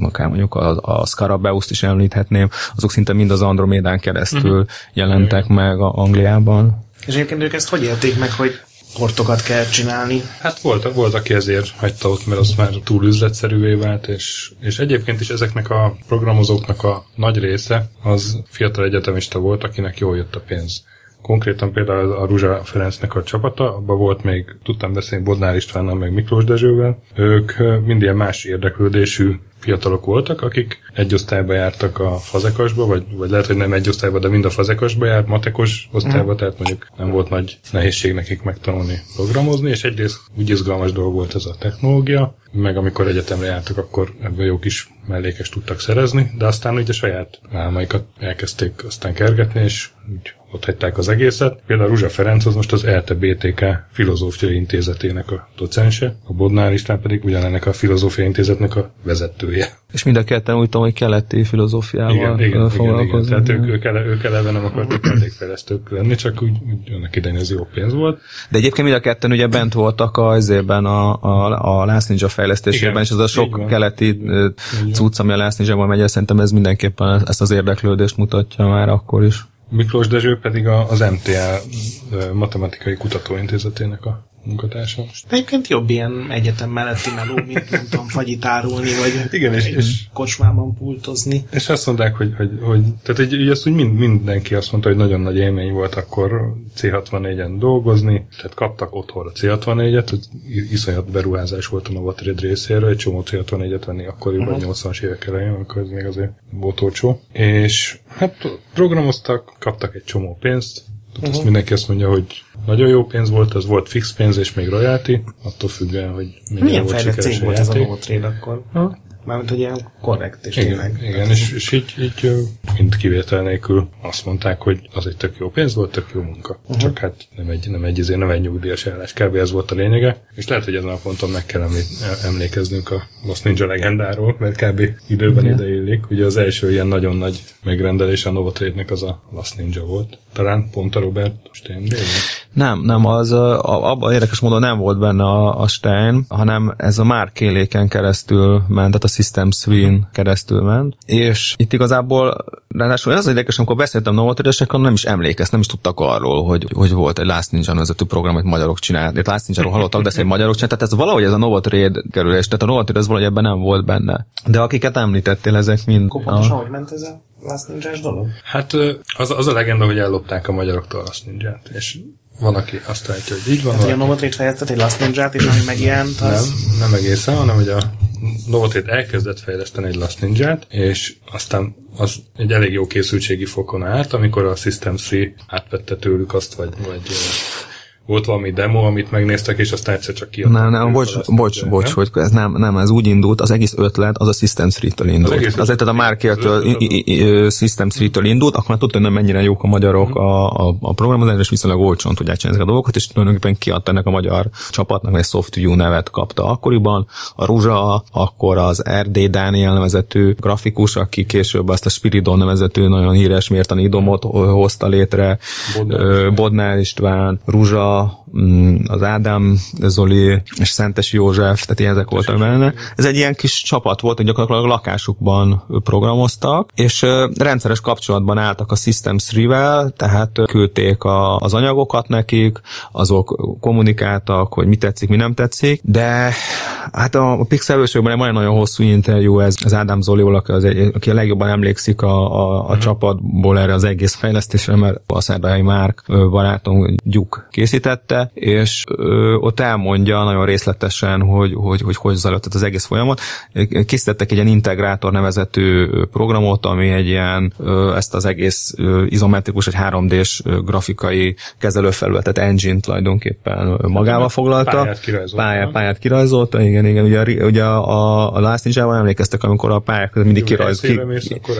C: akár mondjuk a, a Scarabeus-t is említhetném, azok szinte mind az Andromédán keresztül uh-huh. jelentek meg a Angliában.
B: És egyébként ők ezt hogy érték meg, hogy portokat kell csinálni.
A: Hát volt, volt aki ezért hagyta ott, mert az már túl üzletszerűvé vált, és, és egyébként is ezeknek a programozóknak a nagy része az fiatal egyetemista volt, akinek jól jött a pénz. Konkrétan például a Ruzsa Ferencnek a csapata, abban volt még, tudtam beszélni Bodnár Istvánnal, meg Miklós Dezsővel. Ők mind ilyen más érdeklődésű fiatalok voltak, akik egy osztályba jártak a fazekasba, vagy, vagy lehet, hogy nem egy osztályba, de mind a fazekasba járt, matekos osztályba, mm. tehát mondjuk nem volt nagy nehézség nekik megtanulni programozni, és egyrészt úgy izgalmas dolog volt ez a technológia, meg amikor egyetemre jártak, akkor ebből jó kis mellékes tudtak szerezni, de aztán ugye saját álmaikat elkezdték aztán kergetni, és úgy ott hagyták az egészet. Például Ruzsa Ferenc az most az ELTE BTK Filozófiai Intézetének a docense, a Bodnár István pedig ugyanennek a Filozófiai Intézetnek a vezetője.
C: És mind a ketten úgy tudom, hogy keleti filozófiával
A: igen, igen, igen, igen. Tehát ők, ők, ele, ők eleve nem akartak mellékfejlesztők lenni, csak úgy, úgy annak idején ez jó pénz volt.
C: De egyébként mind a ketten ugye bent voltak a, azért a, a, a Last Ninja fejlesztésében, igen, és az a sok keleti cucc, ami a Last Ninja-ban megy, szerintem ez mindenképpen ezt az érdeklődést mutatja már akkor is.
A: Miklós Dezső pedig az MTA Matematikai Kutatóintézetének a munkatársa.
B: Egyébként jobb ilyen egyetem melletti meló, mint nem tudom, fagyit árulni, vagy
A: Igen, és, és,
B: kocsmában pultozni.
A: És azt mondták, hogy, hogy, hogy tehát egy, így azt úgy mind, mindenki azt mondta, hogy nagyon nagy élmény volt akkor C64-en dolgozni, tehát kaptak otthonra C64-et, hogy iszonyat beruházás volt a Novatrade részéről, egy csomó C64-et venni akkoriban, uh-huh. 80-as évek elején, amikor ez még azért volt olcsó. És hát programoztak, kaptak egy csomó pénzt, Uh-huh. Azt mindenki azt mondja, hogy nagyon jó pénz volt, az volt fix pénz és még royalty, attól függően, hogy
B: milyen volt fejlett cég volt ez a Novotrade akkor? Ha? Mármint, hogy ilyen korrekt és
A: igen, tényleg. Igen, és, és így, így mind kivétel nélkül azt mondták, hogy az egy tök jó pénz volt, tök jó munka. Uh-huh. Csak hát nem egy, nem egy, azért nem egy nyugdíjas állás. Kb. ez volt a lényege. És lehet, hogy ezen a ponton meg kell emlékeznünk a Lost Ninja legendáról, mert kb. időben uh-huh. ide illik. Ugye az első ilyen nagyon nagy megrendelés a Novotrade-nek az a Lost Ninja volt. Talán pont a Robert Stein
C: Nem, nem, az abban érdekes módon nem volt benne a, a Stein, hanem ez a már kéléken keresztül ment, tehát a System Swin keresztül ment, és itt igazából ráadásul az érdekes, amikor beszéltem novatörösekkel, nem is emlékeztem, nem is tudtak arról, hogy, hogy volt egy Last Ninja vezető program, amit magyarok csináltak. Last Ninja-ról hallottak, de magyarok csináltak, tehát ez valahogy ez a Novatrade kerülés, tehát a Novatrade ez valahogy ebben nem volt benne. De akiket említettél, ezek mind...
B: Pontosan, a... hogy ment ez a Last ninja dolog?
A: Hát az, az a legenda, hogy ellopták a magyaroktól a Last ninja és van, aki azt állítja, hogy így van.
B: Hát, hogy a Novotrade fejlesztett egy Last ninja és ami megjelent,
A: az... Nem, nem egészen, hanem hogy a Novotrade elkezdett fejleszteni egy Last ninja és aztán az egy elég jó készültségi fokon állt, amikor a System 3 átvette tőlük azt, vagy, vagy volt valami demo, amit megnéztek, és aztán egyszer csak kiadták.
C: Nem, nem, bocs, bocs, bocs, hogy ez nem, nem, ez úgy indult, az egész ötlet az a System 3-től indult. Az, az tehát a Márkértől System 3-től indult, akkor már tudta, hogy nem mennyire jók a magyarok a, a, a programozás, és viszonylag olcsón tudják csinálni a dolgokat, és tulajdonképpen kiadta ennek a magyar csapatnak, egy SoftView nevet kapta akkoriban. A Ruzsa, akkor az RD Daniel nevezetű grafikus, aki később azt a Spiridon nevezetű nagyon híres mértani idomot hozta létre, Bodnár, Bodnár István, Ruzsa, mm, az Ádám Zoli és Szentes József, tehát ezek voltak benne. Ez egy ilyen kis csapat volt, hogy gyakorlatilag a lakásukban programoztak, és rendszeres kapcsolatban álltak a System 3-vel, tehát küldték a, az anyagokat nekik, azok kommunikáltak, hogy mi tetszik, mi nem tetszik, de hát a, a Pixel van egy nagyon hosszú interjú, ez az Ádám Zoli, aki, az egy, aki a legjobban emlékszik a, a, a uh-huh. csapatból erre az egész fejlesztésre, mert a Szerdai Márk barátom Gyuk készítette, és ö, ott elmondja nagyon részletesen, hogy hogy, hogy, hogy zajlott az egész folyamat. Készítettek egy ilyen integrátor nevezetű programot, ami egy ilyen ö, ezt az egész ö, izometrikus, egy 3D-s grafikai kezelőfelületet, engine tulajdonképpen magával foglalta.
A: Pályát kirajzolta.
C: Pályát, pályát kirajzolta, igen, igen. Ugye, ugye a, a Last Ninja-ban emlékeztek, amikor a pályák mindig kirajz, ki,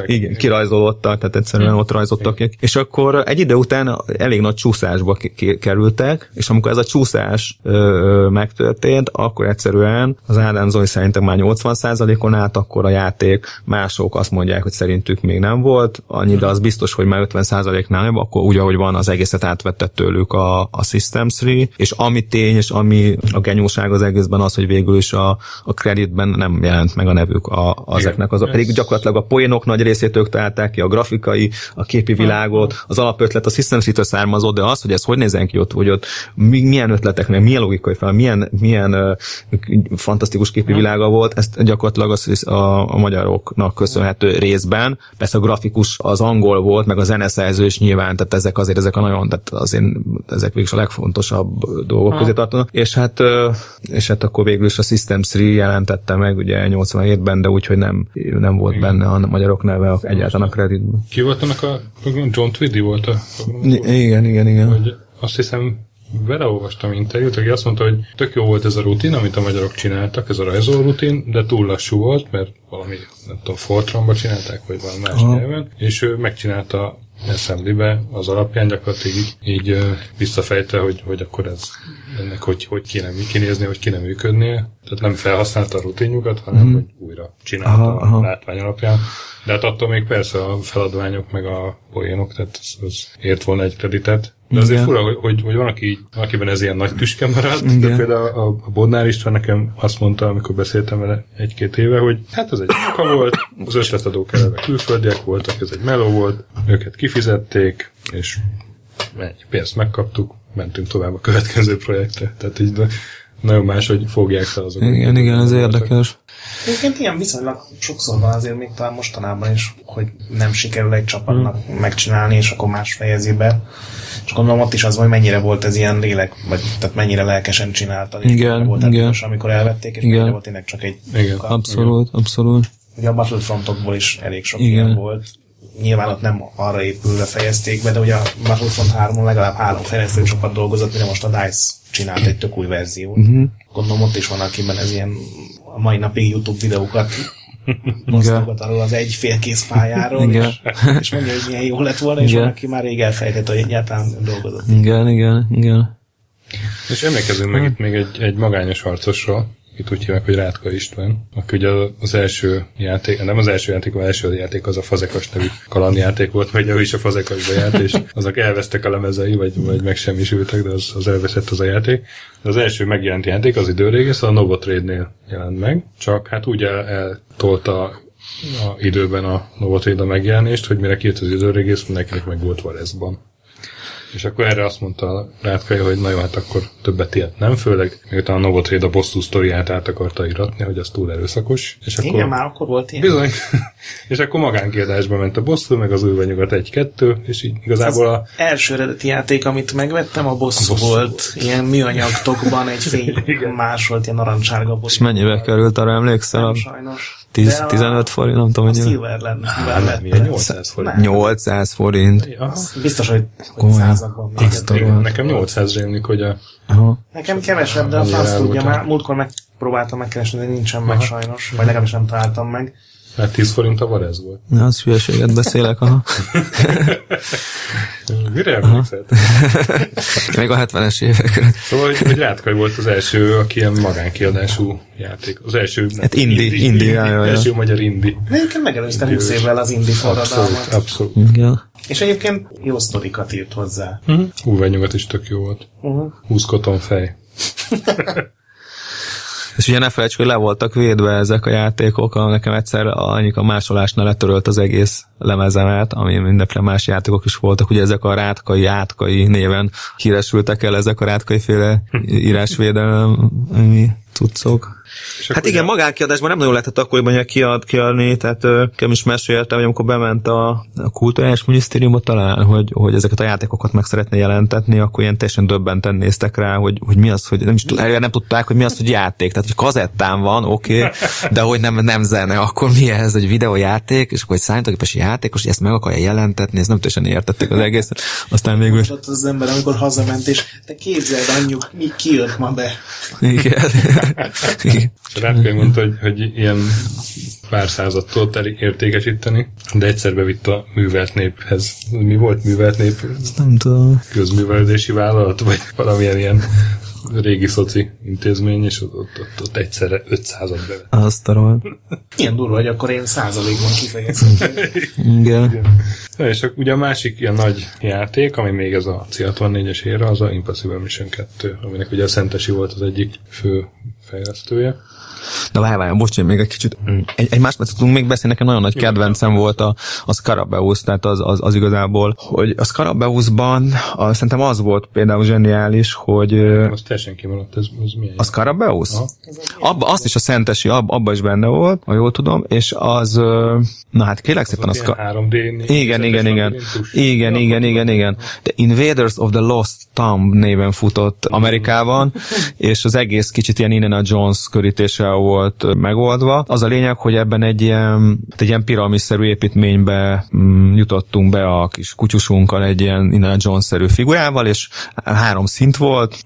C: igen, kirajzolódtak, tehát egyszerűen ott rajzoltak. Igen. És akkor egy idő után elég nagy csúszásba kerültek, és amikor ez a csúszás ö, ö, megtörtént, akkor egyszerűen az Ádám Zoli szerintem már 80%-on állt, akkor a játék mások azt mondják, hogy szerintük még nem volt, annyi, de az biztos, hogy már 50%-nál nem, akkor úgy, ahogy van, az egészet átvetett tőlük a, a System 3, és ami tény, és ami a genyóság az egészben az, hogy végül is a, a kreditben nem jelent meg a nevük a, azeknek, az, pedig gyakorlatilag a poénok nagy részét ők találták ki, a grafikai, a képi világot, az alapötlet a System 3 származott, de az, hogy ez hogy nézen ki ott, hogy ott milyen ötletek, meg milyen logikai fel, milyen, milyen fantasztikus képi világa volt, ezt gyakorlatilag az, a, a magyaroknak köszönhető részben. Persze a grafikus az angol volt, meg a zeneszerző is nyilván, tehát ezek azért ezek a nagyon, tehát azért ezek végül is a legfontosabb dolgok közé tartanak. És hát, és hát akkor végül is a System 3 jelentette meg ugye 87-ben, de úgyhogy nem, nem volt Igen. benne a magyarok neve egyáltalán a kreditben.
A: Ki volt annak a John Twiddy volt a
C: Igen, igen, igen.
A: Hogy azt hiszem vele olvastam interjút, aki azt mondta, hogy tök jó volt ez a rutin, amit a magyarok csináltak, ez a rajzoló rutin, de túl lassú volt, mert valami, nem tudom, Fortranba csinálták, vagy valami más Aha. nyelven, és ő megcsinálta assembly az alapján gyakorlatilag így, így visszafejtve, hogy, hogy akkor ez ennek hogy, hogy kéne kinézni, hogy kéne működnie. Tehát nem felhasználta a rutinjukat, hanem mm. hogy újra csinálta aha, aha. a látvány alapján. De hát attól még persze a feladványok meg a poénok, tehát az, az ért volna egy kreditet. De azért fura, hogy, hogy, hogy van, aki, akiben ez ilyen nagy tüske maradt, Igen. de például a, a Bodnár István nekem azt mondta, amikor beszéltem vele egy-két éve, hogy hát ez egy munka volt, az ötletadók eleve külföldiek voltak, ez egy meló volt, őket kifizették, és egy pénzt megkaptuk, mentünk tovább a következő projektre. Tehát így nagyon más, hogy fogják fel azokat.
C: Igen, igen, ez érdekes.
B: Egyébként ilyen viszonylag sokszor van azért még talán mostanában is, hogy nem sikerül egy csapatnak hmm. megcsinálni, és akkor más fejezi be. És gondolom ott is az, hogy mennyire volt ez ilyen lélek, vagy tehát mennyire lelkesen csinálta.
C: Igen,
B: volt
C: igen.
B: amikor elvették, és igen. mennyire volt tényleg csak egy
C: igen. Abszolút, igen. abszolút.
B: Ugye a Battlefrontokból is elég sok igen. ilyen volt. Nyilván ott nem arra épülve fejezték be, de ugye a Battlefront 3-on legalább három fejlesztő csapat dolgozott, mire most a DICE csinált egy tök új verziót. Uh-huh. Gondolom ott is van, akiben ez ilyen a mai napig YouTube videókat mozdulgat arról az egy félkész pályáról, igen. És, és mondja, hogy milyen jó lett volna, és igen. van, aki már rég elfejtett, hogy egyáltalán dolgozott.
C: Igen, igen, igen.
A: És emlékezünk meg itt még egy, egy magányos harcosról, itt úgy hívják, hogy Rátka István, aki ugye az első játék, nem az első játék, az első játék az a Fazekas nevű kalandjáték volt, vagy ő is a Fazekasba járt, és azok elvesztek a lemezei, vagy, vagy megsemmisültek, de az, az elveszett az a játék. De az első megjelent játék az időrégész a Novotrade-nél jelent meg, csak hát úgy el, eltolta a időben a Novotrade a megjelenést, hogy mire kijött az időrégész, mindenkinek meg volt Varezban. És akkor erre azt mondta a Rátkai, hogy na jó, hát akkor többet ilyet nem, főleg miután a Novotrade a bosszú sztoriát át akarta iratni, hogy az túl erőszakos. És
B: akkor... Igen, már akkor volt ilyen.
A: Bizony. és akkor magánkiadásba ment a bosszú, meg az új nyugat egy-kettő, és így igazából a...
B: Az első eredeti játék, amit megvettem, a bosszú,
A: bosszú
B: volt. Ilyen műanyag tokban egy fény másolt, ilyen narancsárga bosszú.
C: És mennyibe került, arra emlékszel?
B: Nem,
C: A
B: sajnos.
C: 10,
B: De a-
C: 15 forint, nem tudom,
B: A
C: hogy
B: Silver lenne.
A: Á, nem, ilyen 800 forint.
B: Nem.
C: 800 forint.
A: Aha.
B: Biztos, hogy, hogy százakban
C: a-
A: Igen, Nekem 800 rémlik, hogy a...
C: Aha.
B: Nekem kevesebb, de a franc tudja már. Múltkor megpróbáltam megkeresni, de nincsen meg
A: Aha.
B: sajnos. Vagy legalábbis nem találtam meg.
A: Hát 10 forint a varez volt.
C: Na, az hülyeséget beszélek, aha.
A: Mire emlékszel?
C: Még a 70-es évekre.
A: Szóval, hogy, hogy Rátkaj volt az első, aki ilyen magánkiadású játék. Az első...
C: Hát indie, indie, jaj, jaj, jaj.
A: első magyar indie.
B: De egyébként megelőztem 20 évvel az indie
A: Abszolút,
B: forradalmat.
A: abszolút.
C: Igen.
B: És egyébként jó sztorikat írt hozzá.
A: Hú, nyugat is tök jó volt.
B: Uh-huh.
A: 20 kotonfej.
C: És ugye ne felejtsük, hogy le voltak védve ezek a játékok, nekem egyszer annyi a másolásnál letörölt az egész lemezemet, ami mindenféle más játékok is voltak, ugye ezek a rátkai, átkai néven híresültek el ezek a rátkai féle írásvédelmi cuccok.
A: És
C: Hát igen,
A: ugye-
C: magánkiadásban nem nagyon lehetett akkoriban ugye kiad, kiadni, tehát nekem is meséltem, hogy amikor bement a, a kulturális minisztériumot talán, hogy, hogy ezeket a játékokat meg szeretné jelentetni, akkor ilyen teljesen döbbenten néztek rá, hogy, hogy mi az, hogy nem, is, eleve nem tudták, hogy mi az, hogy játék. Tehát, hogy kazettán van, oké, okay, de hogy nem, nem zene, akkor mi ez, egy videójáték, és akkor egy számítógépes játékos, hogy ezt meg akarja jelentetni, ezt nem teljesen értették az egészet. Aztán végül
B: ott az ember, amikor hazament, és te képzeld, anyjuk, mi kijött ma be.
C: igen. Igen.
A: És Rátkaj mondta, hogy, hogy ilyen pár századtól telik értékesíteni, de egyszer bevitt a művelt néphez. Mi volt művelt nép?
C: Nem tudom.
A: Közművelődési vállalat, vagy valamilyen ilyen régi szoci intézmény, és ott, ott, ott, ott egyszerre 500-at bevett.
C: Azt a rohadt.
B: Milyen durva, hogy akkor én százalékban kifejezem.
C: Igen.
A: Na, és ugye a másik ilyen nagy játék, ami még ez a C64-es éra, az a Impossible Mission 2, aminek ugye a Szentesi volt az egyik fő fejlesztője.
C: Na várj, várj, bocs, én még egy kicsit. Egy, egy másodpercet tudunk még beszélni, nekem nagyon nagy kedvencem volt a, a Scarabeus, tehát az, az, az igazából, hogy a Scarabeusban a, szerintem az volt például zseniális, hogy
A: Az teljesen kimaradt, ez, ez milyen
C: a Scarabeus? Abba, azt is a Szentesi, ab, abba is benne volt, ha jól tudom, és az, na hát kérlek szépen, a
A: Az
C: Sca-
A: ilyen 3D
C: igen, igen, igen. Igen, igen, igen, igen. The Invaders of the Lost Tomb néven futott Amerikában, és az egész kicsit ilyen Indiana Jones körítéssel volt megoldva. Az a lényeg, hogy ebben egy ilyen, egy ilyen piramisszerű építménybe mm, jutottunk be a kis kutyusunkkal egy ilyen Indiana Jones-szerű figurával, és három szint volt,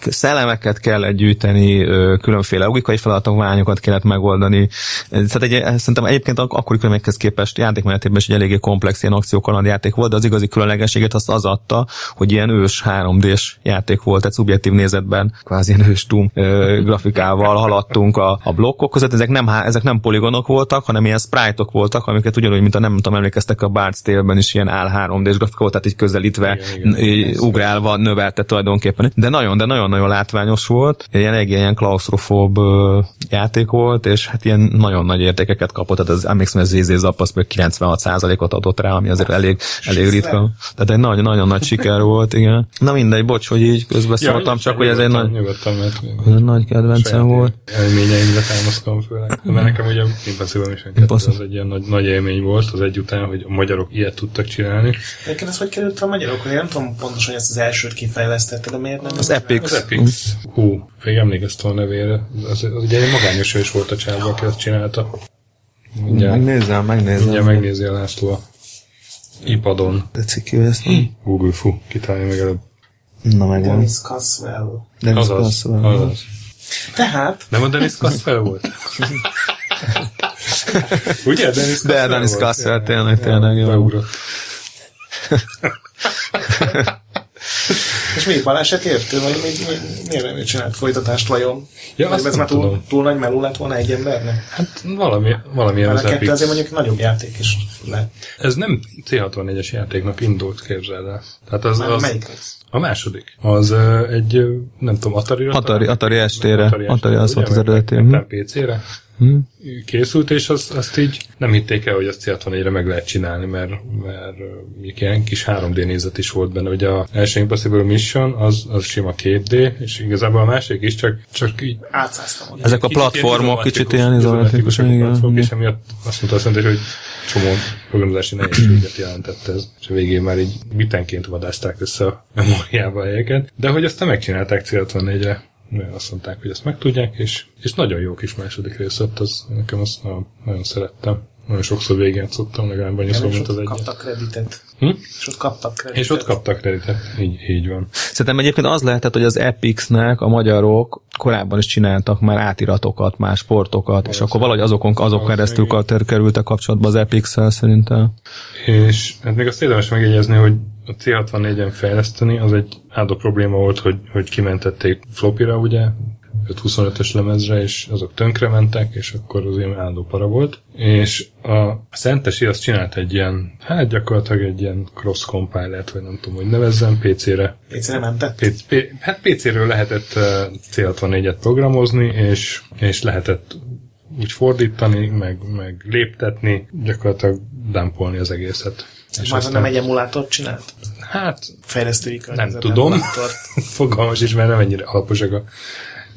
C: szellemeket kellett gyűjteni, különféle logikai feladatványokat kellett megoldani. Tehát egy, szerintem egyébként ak- akkori körülményekhez képest játékmenetében is egy eléggé komplex ilyen akciókaland játék volt, de az igazi különlegességet azt az adta, hogy ilyen ős 3D-s játék volt, tehát szubjektív nézetben, kvázi ilyen ős Doom ö, haladtunk a, a blokkok között. Ezek nem, ezek nem poligonok voltak, hanem ilyen sprite-ok voltak, amiket ugyanúgy, mint a nem tudom, emlékeztek a Bard's Tale-ben is ilyen áll 3D-s grafika volt, tehát így közelítve,
A: Igen, igen.
C: ugrálva növelte tulajdonképpen. De nagyon, de nagyon-nagyon látványos volt. Ilyen egy ilyen klaustrofób játék volt, és hát ilyen nagyon nagy értékeket kapott. Tehát az, emlékszem, ez ZZ Zappasz meg 96%-ot adott rá, ami azért elég, elég ritka. Tehát egy nagyon, nagyon nagy siker volt, igen. Na mindegy, bocs, hogy így közbeszóltam, csak hogy ez egy nagy, nagy kedvencem volt.
A: Élményeimre támaszkodom főleg. Mert nekem ugye Impossible Mission 2
C: Impossible.
A: az egy ilyen nagy, nagy élmény volt az egy után, hogy a magyarok ilyet tudtak csinálni.
B: Egyébként ez hogy került a magyarok? Én nem tudom pontosan, hogy ezt az elsőt kifejlesztette, de miért nem?
C: Az Epic.
A: Az Epix, hú, még emlékeztem a nevére. Az, az ugye egy magányos is volt a csávó, aki azt csinálta. Mindjárt,
C: Megnézem, megnézem.
A: megnézi a László a iPadon.
C: Tetszik ő ezt?
A: Google, fú, kitálja meg előbb.
C: Na megvan.
B: Dennis Caswell.
C: Dennis
A: Azaz,
C: Caswell.
A: azaz.
B: Tehát,
A: Nem a Dennis Caswell volt? Ugye, Dennis
C: De,
A: Caswell
C: Dennis
A: volt?
C: Caswell, tényleg, tényleg, jó.
B: És még baleset értő, vagy mi, mi, miért nem csinált folytatást vajon?
A: Ja,
B: vagy ez már túl,
A: tudom.
B: túl nagy meló lett volna egy embernek?
A: Hát valami, valamilyen
B: Mert
A: az
B: a kettő
A: Epic.
B: azért mondjuk nagyobb játék is lett.
A: Ez nem C64-es játéknak indult, képzeld el. Tehát az,
B: Már
A: az
B: melyik lesz?
A: A második. Az egy, nem tudom, Atari-ra?
C: Atari? Atari estére.
A: Atari,
C: Atari az
A: ugye?
C: volt az eredeti. mhm.
A: PC-re.
C: Hm?
A: készült, és az, azt így nem hitték el, hogy azt C64-re meg lehet csinálni, mert, mert ilyen kis 3D nézet is volt benne. Ugye a első Impossible Mission az, az sima 2D, és igazából a másik is csak, csak így
B: Átszáztam.
C: Ezek a platformok kicsit ilyen
A: izomatikus, és emiatt azt mondta, azt mondta, hogy csomó programozási nehézséget jelentett ez, és a végén már így bitenként vadázták össze a memóriába a helyeket, de hogy azt nem megcsinálták C64-re, azt mondták, hogy ezt megtudják, és, és nagyon jó kis második rész lett, az, nekem azt nagyon, nagyon szerettem. Nagyon sokszor végigjátszottam, legalább annyi szó, mint az egyet.
B: kaptak kreditet.
A: Hm?
B: És ott kaptak kreditet.
A: És ott kaptak kreditet, így, így van.
C: Szerintem egyébként az lehetett, hogy az Epics-nek a magyarok korábban is csináltak már átiratokat, más sportokat, és akkor valahogy azokon, azok keresztül kerültek kapcsolatba az Epics-szel szerintem.
A: És hát még azt érdemes megjegyezni, hogy a C64-en fejleszteni, az egy áldó probléma volt, hogy, hogy kimentették flopira, ugye, 525-ös lemezre, és azok tönkre mentek, és akkor az ilyen áldó para volt. És a Szentesi azt csinált egy ilyen, hát gyakorlatilag egy ilyen cross compilert, vagy nem tudom, hogy nevezzem, PC-re.
B: PC-re mentett?
A: PC, P, hát PC-ről lehetett C64-et programozni, és, és lehetett úgy fordítani, meg, meg léptetni, gyakorlatilag dumpolni az egészet.
B: És Már aztán... nem egy emulátort csinált?
A: Hát,
B: fejlesztői
A: Nem tudom. Fogalmas is, mert nem ennyire alaposak a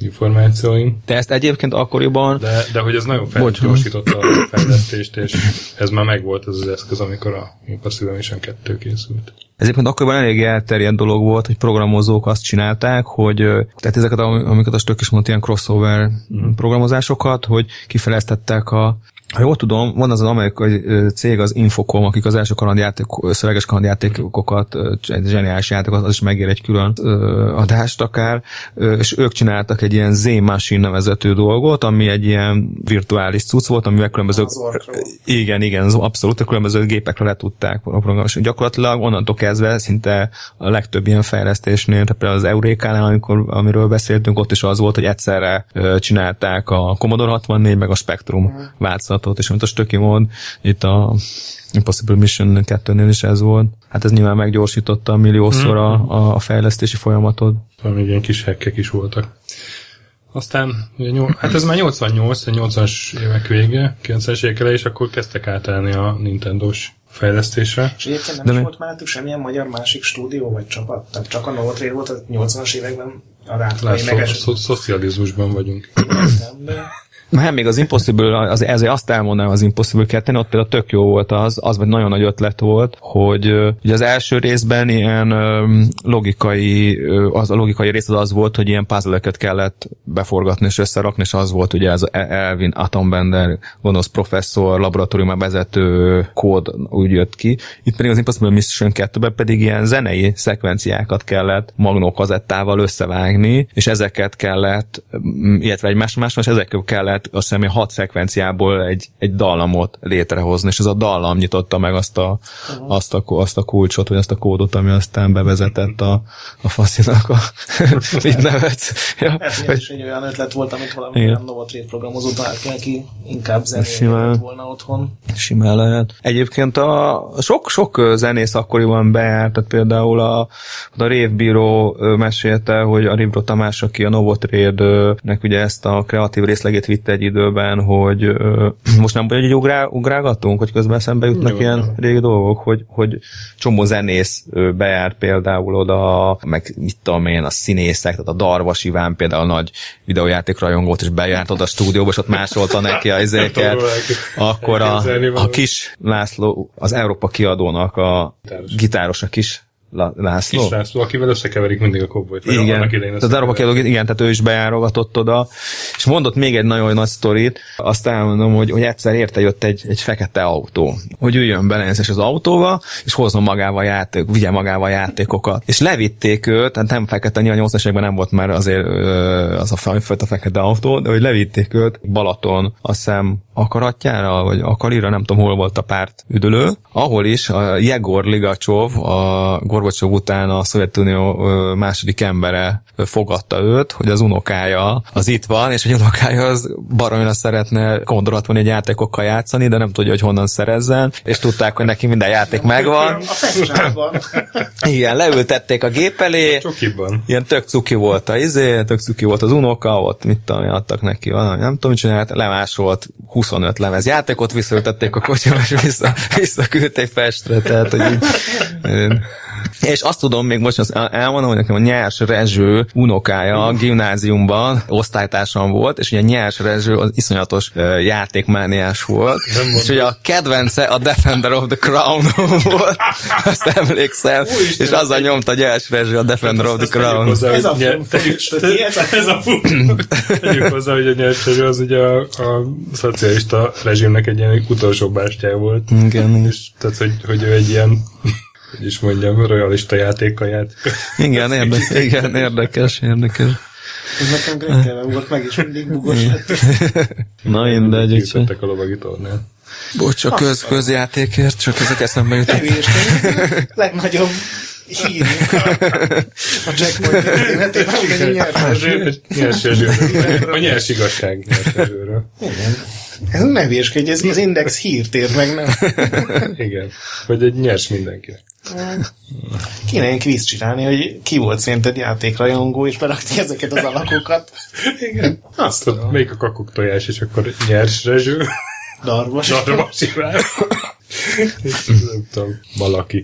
A: információim.
C: De ezt egyébként akkoriban...
A: De, de hogy ez nagyon felgyorsította a fejlesztést, és ez már megvolt ez az eszköz, amikor a Impossible Mission 2 készült.
C: Ez egyébként akkoriban elég elterjedt dolog volt, hogy programozók azt csinálták, hogy tehát ezeket, amiket a Stök is mondta, ilyen crossover mm. programozásokat, hogy kifejlesztettek a ha jól tudom, van az az amerikai cég, az Infocom, akik az első kalandjáték, szöveges kalandjátékokat, egy zseniális játékokat, az is megér egy külön adást akár, és ők csináltak egy ilyen Z-Machine nevezetű dolgot, ami egy ilyen virtuális cucc volt, amivel különböző... Igen, igen, abszolút, a különböző gépekre le tudták programozni. Gyakorlatilag onnantól kezdve szinte a legtöbb ilyen fejlesztésnél, tehát például az Eurékánál, amikor, amiről beszéltünk, ott is az volt, hogy egyszerre csinálták a Commodore 64 meg a Spectrum mm. változat sorozatot, és amit a stöki mond, itt a Impossible Mission 2-nél is ez volt. Hát ez nyilván meggyorsította milliószor a, mhm. a, a fejlesztési folyamatot.
A: Még ilyen kis hekkek is voltak. Aztán, hát ez már 88, 80-as évek vége, 90-es évek és akkor kezdtek átállni a Nintendo-s fejlesztésre.
B: És egyébként nem De is mi... volt mellettük semmilyen magyar másik stúdió vagy csapat? Tehát csak a Novotrade volt a 80-as években a rátlai
A: meges... Szo- szocializmusban vagyunk.
C: de... Nem, még az Impossible, az, ezért azt elmondanám az Impossible 2 ott például tök jó volt az, az vagy nagyon nagy ötlet volt, hogy ugye az első részben ilyen logikai, az a logikai rész az az volt, hogy ilyen puzzle kellett beforgatni és összerakni, és az volt ugye ez Elvin Atombender, gonosz professzor, laboratóriumban vezető kód úgy jött ki. Itt pedig az Impossible Mission 2-ben pedig ilyen zenei szekvenciákat kellett magnókazettával összevágni, és ezeket kellett, illetve egy más, más, és ezekkel kellett lehet azt hiszem, hat szekvenciából egy, egy dallamot létrehozni, és ez a dallam nyitotta meg azt a, uh-huh. azt a, azt a kulcsot, vagy azt a kódot, ami aztán bevezetett a, a faszinak a mit nevetsz.
B: Ja, ez vagy... is egy olyan ötlet volt, amit valami Igen. olyan Novotrade programozó talált ki, inkább zenére volna otthon.
C: Simán lehet. Egyébként a sok, sok zenész akkoriban bejárt, tehát például a, a Révbíró mesélte, hogy a Ribro Tamás, aki a Novotrade-nek ugye ezt a kreatív részlegét vitte egy időben, hogy ö, most nem hogy ugrá, ugrálgatunk, hogy közben szembe jutnak Jó, ilyen régi dolgok, hogy, hogy csomó zenész bejárt például oda, meg mit tudom én, a színészek, tehát a Darvas Iván például a nagy videójáték rajongót, és bejárt oda a stúdióba, és ott másolta neki a izéket. Akkor a, a kis László, az Európa kiadónak a gitáros, a kis László.
A: Kis László, akivel összekeverik mindig a kobbolyt.
C: Igen, tehát arra kérdő, igen, tehát ő is bejárogatott oda, és mondott még egy nagyon nagy sztorit, azt elmondom, hogy, hogy egyszer érte jött egy, egy fekete autó, hogy üljön bele és az autóba, és hozzon magával játék, vigye magával játékokat. És levitték őt, tehát nem fekete, nyilván 80 nem volt már azért az a fajta fekete autó, de hogy levitték őt Balaton, azt hiszem akaratjára, vagy akarira, nem tudom hol volt a párt üdülő, ahol is a Jegor Ligacsov, a Gorbacsov után a Szovjetunió második embere fogadta őt, hogy az unokája az itt van, és hogy unokája az baromira szeretne Commodore van egy játékokkal játszani, de nem tudja, hogy honnan szerezzen, és tudták, hogy neki minden játék megvan.
B: A
C: Igen, leültették a gép elé.
A: Csokiban.
C: Ilyen tök cuki volt a izé, tök cuki volt az unoka, ott mit tudom, adtak neki valami, nem tudom, mit csinált, lemásolt 25 lemez játékot, visszaültették a kocsiba, és vissza, visszaküldték Pestre, tehát, hogy így, és azt tudom, még most az elmondom, hogy nekem a Nyers Rezső unokája a gimnáziumban osztálytársam volt, és ugye Nyers Rezső az iszonyatos uh, játékmániás volt, és ugye a kedvence a Defender of the Crown volt, azt emlékszem, és azzal nyomta Nyers Rezső a Defender of the Crown.
B: Ez a
A: ez a Tegyük hozzá, hogy a Nyers Rezső az ugye a, a szocialista rezsimnek egy ilyen utolsó bástyá volt.
C: Igen.
A: És tehát, hogy, hogy ő egy ilyen hogy is mondjam, royalista játékkal játék.
C: Igen, érdekes, igen, érdekes, érdekes.
B: Ez nekem Grettelben volt meg, és mindig bugos lett.
C: Na mindegy, úgyhogy.
A: a lovagi tornán.
C: Bocs, a köz, közjátékért, csak ezek eszembe jutott.
B: Kevés, legnagyobb hír a Jackpoint történetében, hogy nyers
A: A nyers igazság nyers
B: Igen. Ez ne hülyeskedj, ez az Index hírtér meg, nem?
A: Igen. Vagy egy nyers mindenkinek.
B: Kéne egy kvíz csinálni, hogy ki volt szerinted játékrajongó, és berakni ezeket az alakokat.
A: Igen. Azt tudom. Még a kakuk tojás, és akkor nyers rezső.
B: Darvas.
A: Darvas Iván. nem tudom, valaki.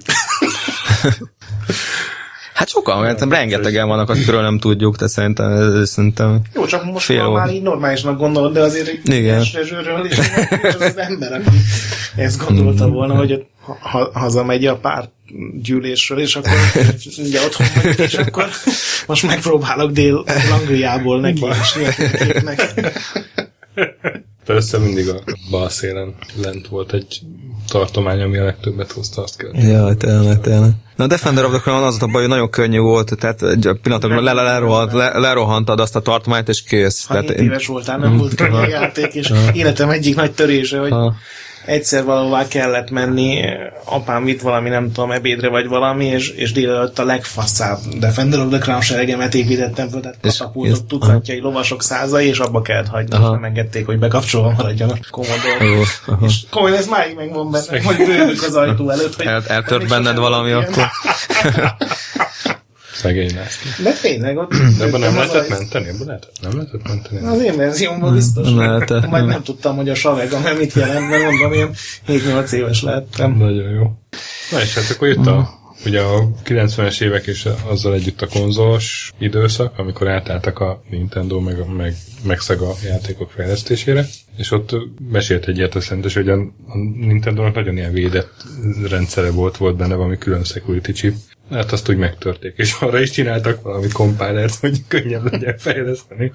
C: Hát sokan, mert rengetegen vannak, akikről nem tudjuk, de szerintem, szerintem
B: Jó, csak most fél már így normálisnak gondolod, de azért egy
C: Igen.
B: is az, az ember, aki ezt gondolta volna, hogy ha, hazamegy a párt gyűlésről, és akkor ugye otthon vagyok, és akkor most megpróbálok dél Angliából neki és
A: Persze mindig a bal szélen lent volt egy tartomány, ami a legtöbbet hozta, azt kell.
C: Ja, tényleg, tényleg. Na a Defender of the Crown az a baj, hogy nagyon könnyű volt, tehát egy pillanatokban le, le, lerohant, le, lerohantad azt a tartományt, és kész.
B: Ha tehát, éves voltál, nem volt könnyű a játék, és életem egyik nagy törése, hogy ha egyszer valahová kellett menni, apám vitt valami, nem tudom, ebédre vagy valami, és, és délelőtt a legfaszább Defender of the Crown seregemet építettem föl, tehát katapultok tucatjai, lovasok százai, és abba kellett hagyni, és nem engedték, hogy bekapcsolva maradjon a Commodore. És komolyan ez máig megvan benne, hogy bőrök az ajtó előtt. Hogy
C: El, eltört benned valami akkor.
A: Szegény László.
B: De tényleg ott...
A: De ebben nem lehetett menteni? Ebben lehetett? Nem lehetett menteni?
B: Az én verziómban biztos.
C: Nem lehetett.
B: Majd nem tudtam, hogy a savega mert mit jelent, mert mondom, én 7-8 éves lehettem.
A: Nagyon jó. Na és hát akkor jött a ugye a 90-es évek és azzal együtt a konzolos időszak, amikor átálltak a Nintendo meg, meg, meg Sega játékok fejlesztésére, és ott mesélt egy ilyet szentes, hogy a, a Nintendo-nak nagyon ilyen védett rendszere volt, volt benne valami külön security chip, Hát azt úgy megtörték, és arra is csináltak valami compilert, hogy könnyebb legyen fejleszteni.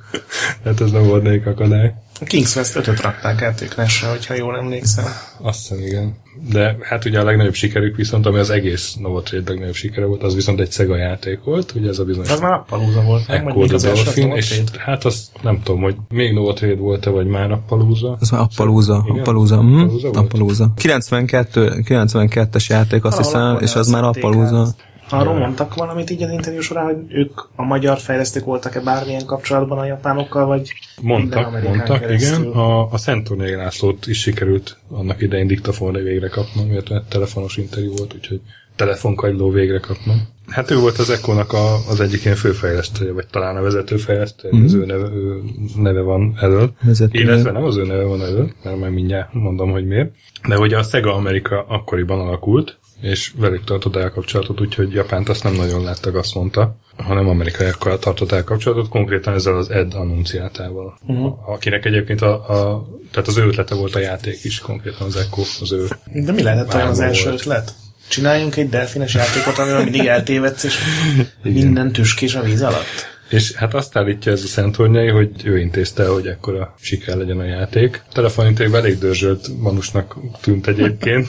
A: Hát ez nem volt nekik akadály.
B: A King's West 5-öt rakták át ők nesre, hogyha jól emlékszem.
A: Azt hiszem, igen. De hát ugye a legnagyobb sikerük viszont, ami az egész Novotrade legnagyobb sikere volt, az viszont egy Sega játék volt, ugye ez a bizonyos...
B: Az már Appalooza volt,
A: nem? Echo the Dolphin, és hát azt nem tudom, hogy még Novotrade volt-e, vagy már Appalooza.
C: Ez már Appalooza, Appalooza, Appalooza, Appalooza. 92, 92-es játék, azt hiszem, és az már Appalooza.
B: Arról mondtak valamit így az interjú során, hogy ők a magyar fejlesztők voltak-e bármilyen kapcsolatban a japánokkal, vagy
A: Mondtak, mondtak, keresztül. igen. A, a Szentúrnéi Lászlót is sikerült annak idején diktafonra végre kapnom, illetve telefonos interjú volt, úgyhogy telefonkagyló végre kapnom. Hát ő volt az Echo-nak a, az egyik ilyen főfejlesztője, vagy talán a vezetőfejlesztője, mm-hmm. az ő neve, ő neve van elől. Vezető. Illetve nem az ő neve van elől, mert majd mindjárt mondom, hogy miért. De hogy a Sega Amerika akkoriban alakult, és velük tartott el kapcsolatot, úgyhogy Japánt azt nem nagyon láttak, azt mondta, hanem amerikaiakkal tartott el kapcsolatot, konkrétan ezzel az Ed annunciátával, uh-huh. akinek egyébként a, a, tehát az ő ötlete volt a játék is, konkrétan az Echo, az ő.
B: De mi lehetett az első volt. ötlet? Csináljunk egy delfines játékot, amivel mindig eltévedsz, és minden tüskés a víz alatt?
A: És hát azt állítja ez a Szentornyai, hogy ő intézte, hogy ekkora siker legyen a játék. A telefonintékben elég dörzsölt manusnak tűnt egyébként,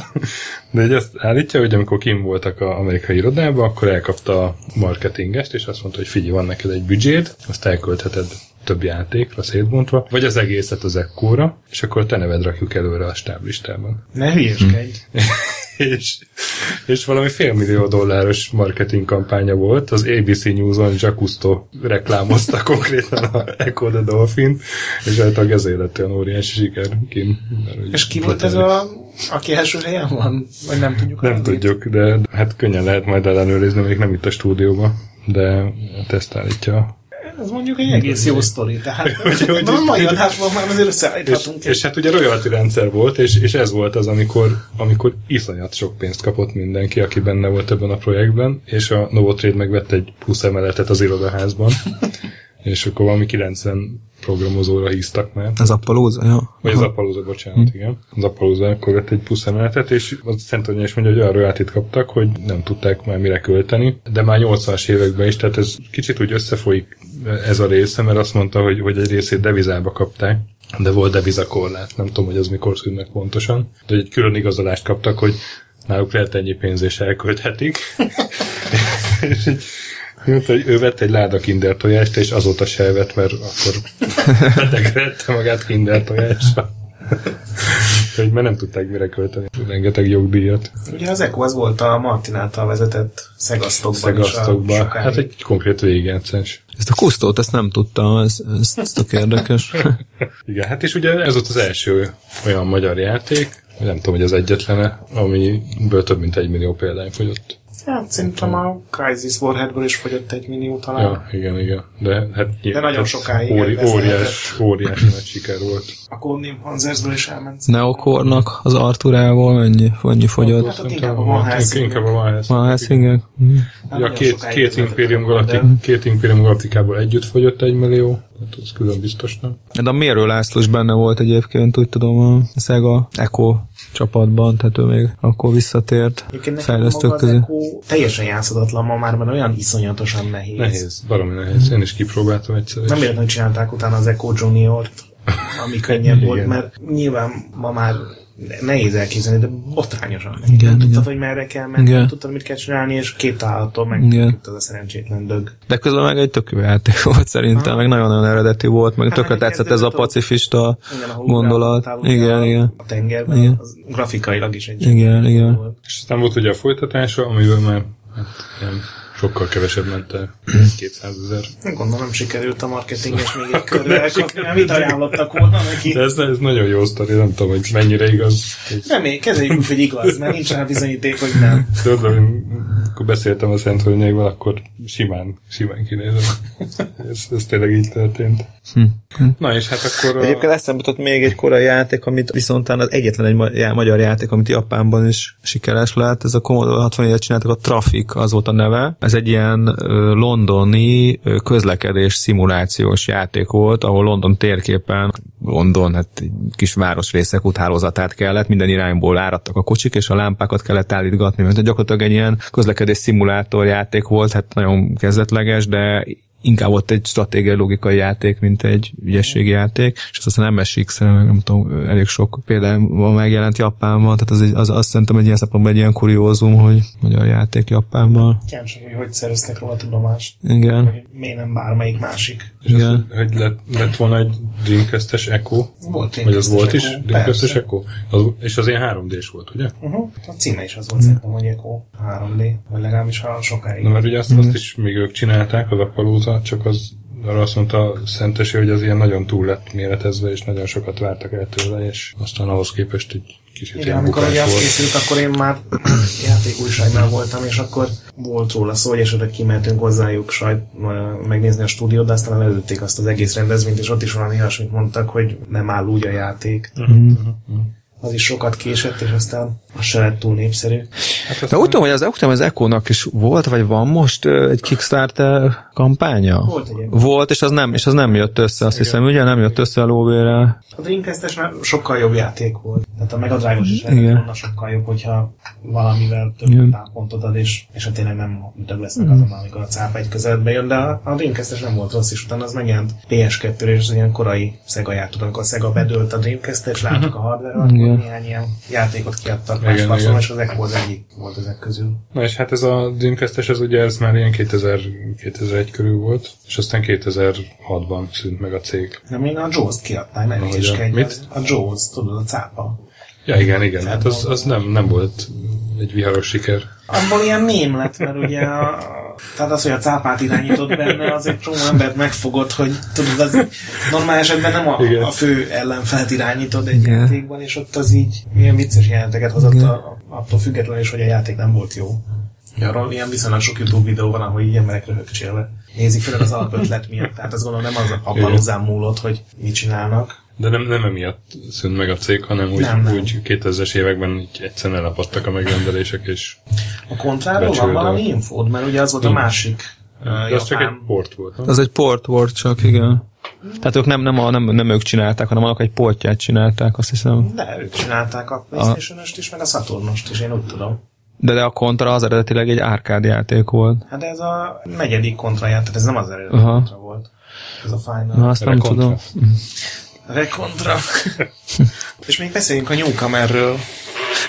A: de egy azt állítja, hogy amikor kim voltak az amerikai irodában, akkor elkapta a marketingest, és azt mondta, hogy figyelj, van neked egy büdzséd, azt elköltheted több játékra szétbontva, vagy az egészet az ekkóra, és akkor te neved rakjuk előre a stáblistában.
B: Ne hülyeskedj!
A: és, és valami félmillió dolláros marketing kampánya volt. Az ABC News-on Jacusto reklámozta konkrétan a Echo the Dolphin, és általában ezért lett olyan óriási siker. Kim,
B: és ki volt ez a, aki első helyen van? Vagy nem tudjuk?
A: Nem tudjuk, de hát könnyen lehet majd ellenőrizni, még nem itt a stúdióban, de ezt állítja
B: ez mondjuk egy egész jó sztori, tehát a mai adásban már azért összeállíthatunk.
A: És, és, hát ugye royalty rendszer volt, és, és ez volt az, amikor, amikor iszonyat sok pénzt kapott mindenki, aki benne volt ebben a projektben, és a Novotrade megvett egy plusz emeletet az irodaházban, és akkor valami 90 programozóra híztak már.
C: Az Appalooza, ja.
A: Vagy az Appalooza, bocsánat, hm. igen. Az Appalooza akkor vett egy plusz emeletet, és az Szent is mondja, hogy olyan royaltit kaptak, hogy nem tudták már mire költeni, de már 80-as években is, tehát ez kicsit úgy összefolyik ez a része, mert azt mondta, hogy, hogy egy részét devizába kapták, de volt devizakorlát, nem tudom, hogy az mikor szűnt meg pontosan, de egy külön igazolást kaptak, hogy náluk lehet ennyi pénz és elkölthetik. és így mondta, hogy ő vett egy láda kinder tojást, és azóta se vett, mert akkor betegredte magát kinder tojásra. hogy mert nem tudták mire költeni rengeteg jogdíjat.
B: Ugye az ECO az volt a Martin által vezetett szegasztokban
A: Szegasztokban. Hát egy konkrét végigjátszás.
C: Ezt a kusztót, ezt nem tudtam, ez, ez, ez tök érdekes.
A: Igen, hát és ugye ez volt az első olyan magyar játék, nem tudom, hogy az egyetlen, amiből több mint egy millió példány fogyott.
B: Hát szerintem a Crisis Warheadből is fogyott egy millió talán.
A: Ja, igen, igen. De, hát,
B: De nagyon sokáig
A: óri, óriás, óriási nagy siker volt.
B: A Codename Panzersből is elment.
C: Neokornak az Arturával mennyi, mennyi fogyott?
B: Hát ott inkább a Van Helsing.
A: Inkább a Van
C: Van Helsing.
A: Ja, két, két, Imperium Galactic, két Imperium Galactikából együtt fogyott egy millió. Hát az külön biztos nem.
C: De a Mérő László is benne volt egyébként, úgy tudom, a Sega Echo csapatban, tehát ő még akkor visszatért fejlesztők közé.
B: Teljesen játszhatatlan ma már, mert olyan iszonyatosan nehéz.
A: Nehéz, baromi nehéz. Én is kipróbáltam egyszer.
B: Nem véletlenül csinálták utána az Echo Junior-t, ami könnyebb volt, mert nyilván ma már nehéz elképzelni, de botrányosan. Igen, nem tudtad, hogy merre kell menni, igen. nem tudtad, mit kell csinálni, és két találattól meg az a szerencsétlen dög.
C: De közben meg egy tök jó játék volt szerintem, ha? meg nagyon-nagyon eredeti volt, meg hát, tökre tetszett ez a pacifista igen, gondolat. Igen, igen.
B: A tengerben, igen. az grafikailag is egy
C: igen, igen. Volt.
A: És aztán volt ugye a folytatása, amivel már hát, ilyen Sokkal kevesebb ment el. 200 ezer.
B: Gondolom sikerült a marketinges még egy körül elkapni, amit ajánlottak volna neki.
A: De ez, ez nagyon jó sztori, nem tudom, hogy mennyire igaz.
B: Nem, kezeljük, hogy igaz, mert nincs rá bizonyíték, hogy nem.
A: Tudod, amikor beszéltem a Szent Hölgyével, akkor simán, simán kinézem. ez, ez tényleg így történt. Hm. Na és hát akkor...
C: A... Egyébként eszembe jutott még egy korai játék, amit viszont az egyetlen egy magyar játék, amit Japánban is sikeres lett, ez a Commodore 64-et csináltak, a Traffic, az volt a neve. Ez egy ilyen londoni közlekedés szimulációs játék volt, ahol London térképen, London, hát egy kis városrészek úthálózatát kellett, minden irányból áradtak a kocsik, és a lámpákat kellett állítgatni, mert gyakorlatilag egy ilyen közlekedés szimulátor játék volt, hát nagyon kezdetleges, de inkább ott egy stratégiai logikai játék, mint egy ügyességi játék, és azt aztán MSX, nem tudom, elég sok van megjelent Japánban, tehát az, egy, az azt szerintem egy ilyen szempontból egy ilyen kuriózum, hogy magyar játék Japánban.
B: Kíváncsi, hogy hogy szereztek róla tudomást.
C: Igen. Hogy
B: miért nem bármelyik másik.
A: És Igen. Az, hogy lett, lett volna egy Dreamcast-es Echo?
B: Volt
A: Vagy az volt is? Dreamcast-es Echo? Az, és az ilyen 3D-s volt, ugye?
B: Uh-huh. A címe is az volt, szerintem, hogy Echo 3D, vagy legalábbis ha sokáig.
A: Na, mert ugye azt, azt is még ők csinálták, az Csak az arra azt mondta Szentesi, hogy az ilyen nagyon túl lett méretezve, és nagyon sokat vártak el tőle, és aztán ahhoz képest egy kicsit
B: Igen, amikor ugye azt készült, akkor én már játékújságnál voltam, és akkor volt róla szó, hogy esetleg kimentünk hozzájuk sajt, megnézni a stúdiót, de aztán előtték azt az egész rendezvényt, és ott is valami olyasmit mondtak, hogy nem áll úgy a játék. Uh-huh. Uh-huh az is sokat késett, és aztán az se lett túl népszerű.
C: Hát aztán... De úgy tudom, hogy az, az Echo-nak is volt, vagy van most egy Kickstarter kampánya?
B: Volt egy
C: Volt, és az nem, és az nem jött össze, azt Igen. hiszem, ugye nem jött össze a lóvére.
B: A dreamcast sokkal jobb játék volt. Tehát a Megadrágos is volna sokkal jobb, hogyha valamivel több Igen. támpontot ad, és, és hát tényleg nem több lesznek mm. azon, amikor a cápa egy közeledbe jön, de a, a dreamcast nem volt rossz, és utána az megjelent PS2 és az ilyen korai Sega játék, amikor a Sega bedőlt a dreamcast és láttuk a hardware néhány ilyen játékot kiadtak igen, más platformon, és az Echo az egyik volt ezek közül.
A: Na és hát ez a Dreamcast-es, az ugye ez már ilyen 2000, 2001 körül volt, és aztán 2006-ban szűnt meg a cég.
B: De még a Jaws-t kiadták, nem is Mit? A Jaws, tudod, a cápa.
A: Ja, igen, igen, hát az, az nem, nem volt egy viharos siker.
B: Abból ilyen mém lett, mert ugye a, tehát az, hogy a cápát irányított benne, az egy csomó embert megfogott, hogy tudod, az normál esetben nem a,
A: Igen.
B: a fő ellenfelet irányítod egy
C: Igen.
B: játékban, és ott az így milyen vicces jelenteket hozott a, attól függetlenül is, hogy a játék nem volt jó. Arról ilyen viszonylag sok YouTube videó van, ahol így emberek röhögcsélve nézik, főleg az alapötlet miatt. Tehát azt gondolom nem az abban
A: Igen.
B: hozzám múlott, hogy mit csinálnak.
A: De nem, nem emiatt szűnt meg a cég, hanem úgy,
B: Nem, nem.
A: Úgy 2000-es években így egyszerűen elapadtak a megrendelések, és
B: A kontráról van valami infód, mert ugye az volt a
A: Nincs.
B: másik uh,
A: de az csak egy port volt. nem?
C: Az egy port volt csak, igen. Tehát ők nem, nem, a, nem, nem ők csinálták, hanem annak egy portját csinálták, azt hiszem.
B: De ők csinálták a Playstation-öst is, meg a Saturnost is, én úgy tudom.
C: De, de a kontra az eredetileg egy árkád játék volt.
B: Hát ez a negyedik kontra játék, ez nem az eredeti
C: Aha.
B: kontra volt. Ez a Final.
C: Na, azt nem
A: Rekontra.
C: tudom.
B: Rekontra. És még beszéljünk a Newcomerről.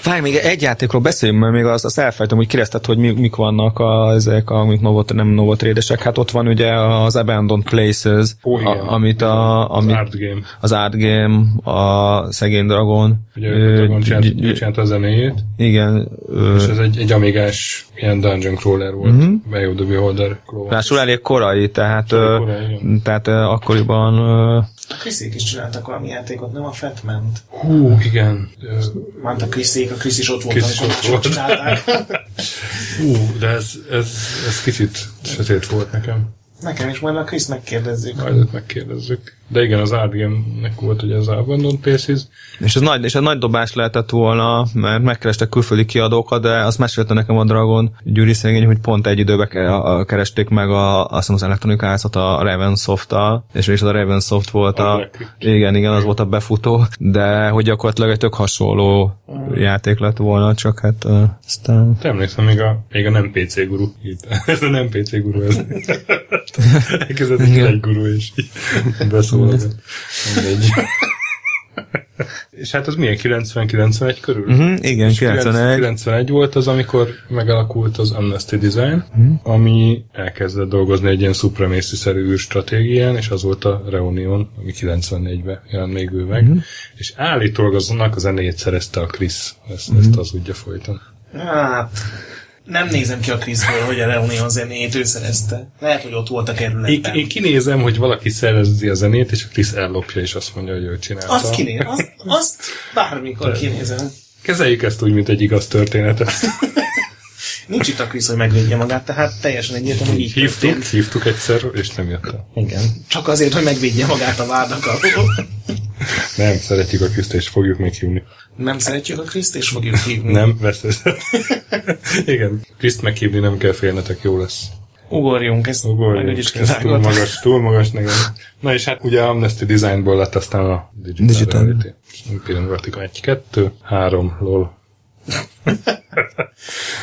C: Várj, még egy játékról beszéljünk, mert még azt, azt elfejtem, hogy kérdezted, hogy mi, mik vannak a, ezek, amik novot, nem novotrédesek. Hát ott van ugye az Abandoned Places,
A: Ó, igen.
C: a, amit a,
A: Az
C: amit,
A: Art Game.
C: az Art Game, a Szegény Dragon.
A: Ugye a Dragon csinált, a zenéjét,
C: Igen.
A: és ez egy, egy amigás ilyen dungeon crawler volt. Mm-hmm. Way of the Beholder.
C: Ráadásul elég korai, tehát,
A: korai,
C: tehát akkoriban
B: A Kriszék is csináltak valami játékot, nem a Fatment.
A: Hú, igen.
B: Ment a Kriszék, a Krisz is ott volt, amikor
A: ott volt.
B: csinálták.
A: Hú, de ez, ez, ez kicsit sötét volt nekem.
B: Nekem is majd a Krisz megkérdezzük.
A: Majd őt megkérdezzük. De igen, az Art Game-nek volt ugye az Abandoned Places.
C: És ez nagy, és ez nagy dobás lehetett volna, mert megkerestek külföldi kiadókat, de azt mesélte nekem a Dragon Gyuri szegény, hogy pont egy időben keresték meg a, azt hiszem az Electronic Arts-ot a Ravensoft-tal, és és az a Ravensoft volt
A: A
C: a, igen, igen, az volt a befutó, de hogy gyakorlatilag egy tök hasonló játék lett volna, csak hát uh, aztán
A: Te emlékszem, még a, még a nem PC guru. Ez a nem PC guru, ez. Elkezdett egy guru, és így Mindegy. És hát az milyen 90-91 körül?
C: uh-huh, igen,
A: És
C: 91.
A: 91 volt az, amikor megalakult az Amnesty Design, ami elkezdett dolgozni egy ilyen supremacy-szerű űrstratégián, és az volt a Reunion, ami 94-ben jelent még ő meg. És állítólag azonnak a zenéjét szerezte a Chris, ezt, ezt az ugye folyton.
B: Hát, nem nézem ki a Kriszből, hogy a Reunion zenéjét ő szerezte. Lehet, hogy ott volt a
A: Én,
B: kerületben.
A: én kinézem, hogy valaki szerezi a zenét, és a Chris ellopja, és azt mondja, hogy ő csinálta.
B: Azt kinézem, azt, azt bármikor kinézem.
A: Kezeljük ezt úgy, mint egy igaz történetet.
B: Nincs itt a Krisz, hogy megvédje magát, tehát teljesen egyértelmű, hogy így
A: Hívtuk,
B: történt.
A: hívtuk egyszer, és nem jött el.
B: Igen. Csak azért, hogy megvédje magát a vádak alól.
A: Nem, szeretjük a Kriszt, és fogjuk még hívni.
B: Nem szeretjük a Kriszt, és fogjuk hívni.
A: Nem, veszed. Igen, Kriszt meghívni nem kell félnetek, jó lesz.
B: Ugorjunk, ezt
A: Ugorjunk,
B: úgyis
A: ez túl magas, túl magas nekem. Na és hát ugye Amnesty Designból lett aztán a Digital,
C: Digital.
A: Reality. Imperium Vertical 1, 2, 3, lol.